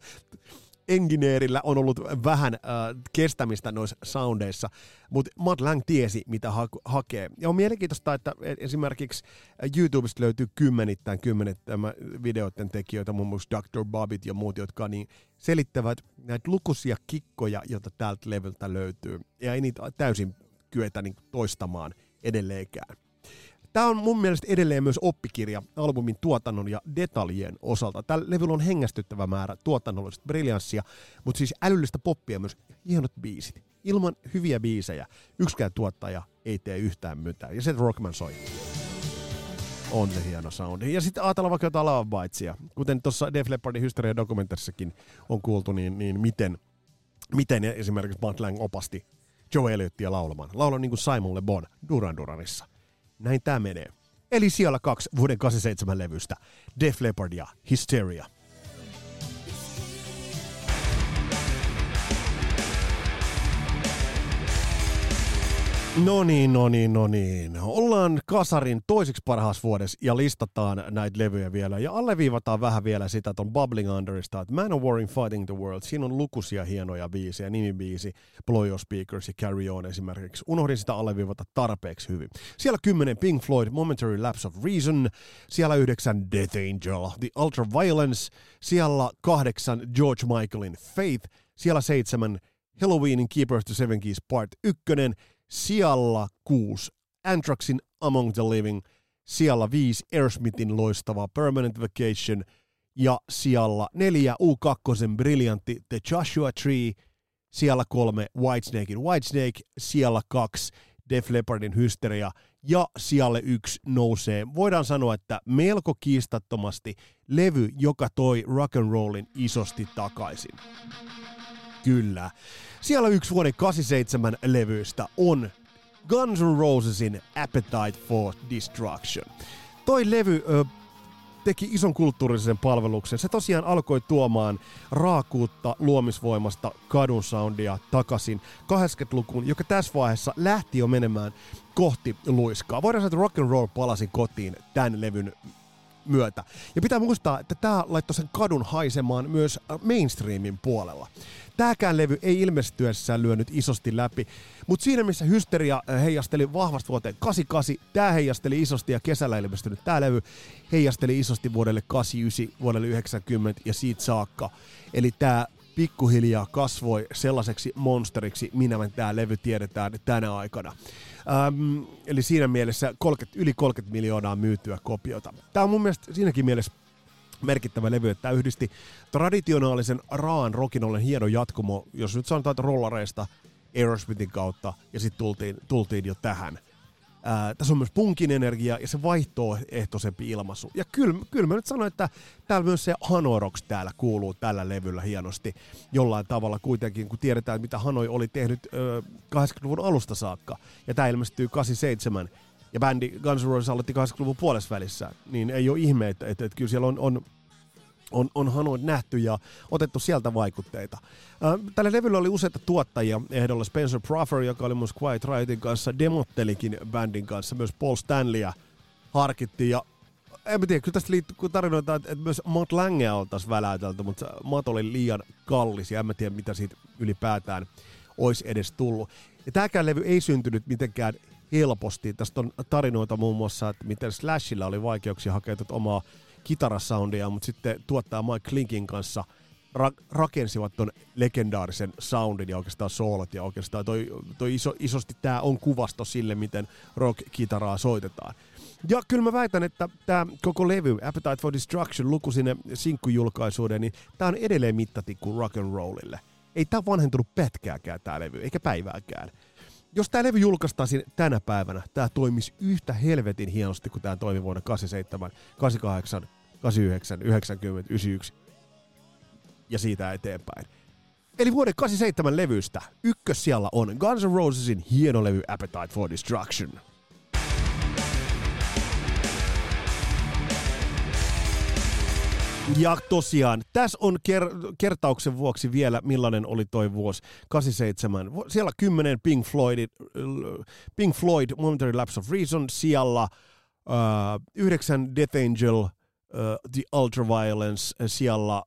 [SPEAKER 2] engineerillä on ollut vähän äh, kestämistä noissa soundeissa, mutta Matt Lang tiesi, mitä ha- hakee. Ja on mielenkiintoista, että esimerkiksi YouTubesta löytyy kymmenittäin kymmenittäin videoiden tekijöitä, muun muassa Dr. Bobbit ja muut, jotka niin selittävät näitä lukuisia kikkoja, joita täältä levyltä löytyy. Ja ei niitä täysin kyetä niin toistamaan edelleenkään. Tämä on mun mielestä edelleen myös oppikirja albumin tuotannon ja detaljien osalta. Tällä levyllä on hengästyttävä määrä tuotannollista briljanssia, mutta siis älyllistä poppia myös hienot biisit. Ilman hyviä biisejä yksikään tuottaja ei tee yhtään mitään. Ja se Rockman soi. On se hieno soundi. Ja sitten ajatellaan vaikka jotain Love Bitesia. Kuten tuossa Def Leppardin Hysteria dokumentarissakin on kuultu, niin, niin miten, miten esimerkiksi Matt Lang opasti Joe Elliotia laulamaan. Laulan niin kuin Simon Le Bon Duran Duranissa. Näin tämä menee. Eli siellä kaksi vuoden 87 levystä, Def Leppard ja Hysteria. No niin, no niin, no niin. Ollaan kasarin toiseksi parhaassa vuodessa ja listataan näitä levyjä vielä. Ja alleviivataan vähän vielä sitä ton Bubbling Underista, että Man of War in Fighting the World. Siinä on lukuisia hienoja biisejä, nimibiisi, Blow Your Speakers ja Carry On esimerkiksi. Unohdin sitä alleviivata tarpeeksi hyvin. Siellä kymmenen Pink Floyd, Momentary Lapse of Reason. Siellä yhdeksän Death Angel, The Ultra Violence. Siellä kahdeksan George Michaelin Faith. Siellä seitsemän Halloweenin Keepers to Seven Keys Part 1 Sijalla 6 Anthraxin Among the Living, sijalla 5 Airsmithin loistava Permanent Vacation ja sijalla 4 U2 briljantti The Joshua Tree, siellä 3 Whitesnakein Whitesnake, siellä 2 Def Leppardin Hysteria, ja sijalle yksi nousee, voidaan sanoa, että melko kiistattomasti levy, joka toi rock and rollin isosti takaisin. Kyllä. Siellä yksi vuoden 87 levyistä on Guns N' Rosesin Appetite for Destruction. Toi levy ö, teki ison kulttuurisen palveluksen. Se tosiaan alkoi tuomaan raakuutta luomisvoimasta kadun soundia takaisin 80-lukuun, joka tässä vaiheessa lähti jo menemään kohti luiskaa. Voidaan sanoa, että rock and roll palasi kotiin tämän levyn myötä. Ja pitää muistaa, että tämä laittoi sen kadun haisemaan myös mainstreamin puolella. Tämäkään levy ei ilmestyessään lyönyt isosti läpi, mutta siinä missä Hysteria heijasteli vahvasti vuoteen 88, tämä heijasteli isosti ja kesällä ilmestynyt tämä levy heijasteli isosti vuodelle 89, vuodelle 90 ja siitä saakka. Eli tämä pikkuhiljaa kasvoi sellaiseksi monsteriksi, minä tämä levy tiedetään tänä aikana. Ähm, eli siinä mielessä 30, yli 30 miljoonaa myytyä kopiota. Tämä on mun mielestä siinäkin mielessä merkittävä levy, että tämä yhdisti traditionaalisen raan rokin ollen hieno jatkumo, jos nyt sanotaan, että rollareista Aerosmithin kautta, ja sitten tultiin, tultiin jo tähän. Ää, tässä on myös punkin energia ja se vaihtoehtoisempi ilmaisu. Ja kyllä, kyllä mä nyt sanon, että täällä myös se Hanorox täällä kuuluu tällä levyllä hienosti jollain tavalla kuitenkin, kun tiedetään, mitä Hanoi oli tehnyt ö, 80-luvun alusta saakka. Ja tämä ilmestyy 87 ja bändi Guns N' Roses aloitti 80-luvun puolessa välissä, niin ei ole ihme, että, että, että kyllä siellä on, on on, on Hanoin nähty ja otettu sieltä vaikutteita. Tällä levyllä oli useita tuottajia ehdolla. Spencer Proffer, joka oli myös Quiet Riotin kanssa, demottelikin bändin kanssa. Myös Paul Stanleya harkittiin ja en tiedä, kyllä tästä liittyy tarinoita, että, myös Matt Lange oltaisiin väläytelty, mutta Matt oli liian kallis ja en mä tiedä, mitä siitä ylipäätään olisi edes tullut. Ja tämäkään levy ei syntynyt mitenkään helposti. Tästä on tarinoita muun muassa, että miten Slashilla oli vaikeuksia hakea omaa kitarasoundia, mutta sitten tuottaa Mike Klinkin kanssa ra- rakensivat ton legendaarisen soundin ja oikeastaan soolot ja oikeastaan toi, toi iso, isosti tämä on kuvasto sille, miten rock-kitaraa soitetaan. Ja kyllä mä väitän, että tämä koko levy, Appetite for Destruction, luku sinne sinkkujulkaisuuden, niin tämä on edelleen mittatikku rock and rollille. Ei tämä vanhentunut pätkääkään tämä levy, eikä päivääkään jos tämä levy julkaistaisiin tänä päivänä, tämä toimisi yhtä helvetin hienosti kuin tämä toimi vuonna 87, 88, 89, 90, 91 ja siitä eteenpäin. Eli vuoden 87 levystä ykkös siellä on Guns N' Rosesin hieno levy Appetite for Destruction. Ja tosiaan, tässä on ker- kertauksen vuoksi vielä, millainen oli toi vuosi 87. Siellä 10 Pink Floyd, Pink Floyd Momentary Lapse of Reason, siellä uh, 9 Death Angel, uh, The Ultraviolence, siellä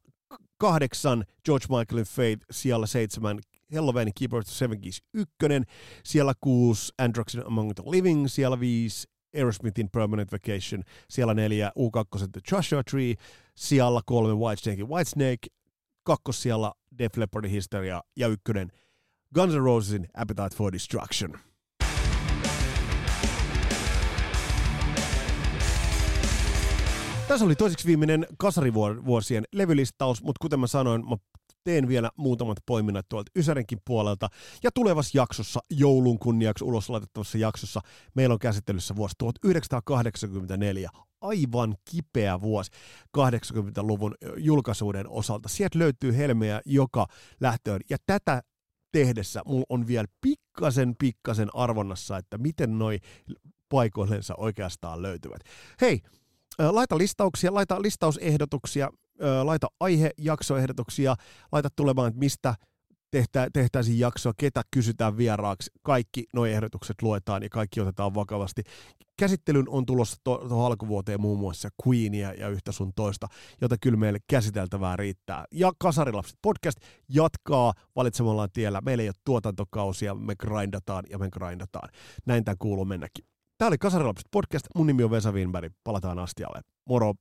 [SPEAKER 2] kahdeksan George Michaelin Faith, siellä seitsemän Halloween Seven Keys ykkönen, siellä kuusi Androxin Among the Living, siellä viisi Aerosmithin Permanent Vacation, siellä neljä U2 The Joshua Tree, siellä kolme Whitesnake Whitesnake, kakkos siellä Def Leppardin Historia ja ykkönen Guns N' Rosesin Appetite for Destruction. Tässä oli toiseksi viimeinen kasarivuosien levylistaus, mutta kuten mä sanoin, mä teen vielä muutamat poiminnat tuolta Ysärenkin puolelta. Ja tulevassa jaksossa, joulun kunniaksi ulos laitettavassa jaksossa, meillä on käsittelyssä vuosi 1984. Aivan kipeä vuosi 80-luvun julkaisuuden osalta. Sieltä löytyy helmeä joka lähtöön. Ja tätä tehdessä mulla on vielä pikkasen pikkasen arvonnassa, että miten noi paikoillensa oikeastaan löytyvät. Hei, laita listauksia, laita listausehdotuksia laita aihejaksoehdotuksia, laita tulemaan, että mistä tehtä, tehtäisiin jaksoa, ketä kysytään vieraaksi. Kaikki nuo ehdotukset luetaan ja kaikki otetaan vakavasti. Käsittelyn on tulossa tuohon to, alkuvuoteen muun muassa Queenia ja yhtä sun toista, jota kyllä meille käsiteltävää riittää. Ja Kasarilapset podcast jatkaa valitsemallaan tiellä. Meillä ei ole tuotantokausia, me grindataan ja me grindataan. Näin tämä kuuluu mennäkin. Tämä oli Kasarilapset podcast. Mun nimi on Vesa Winberg. Palataan astialle. Moro!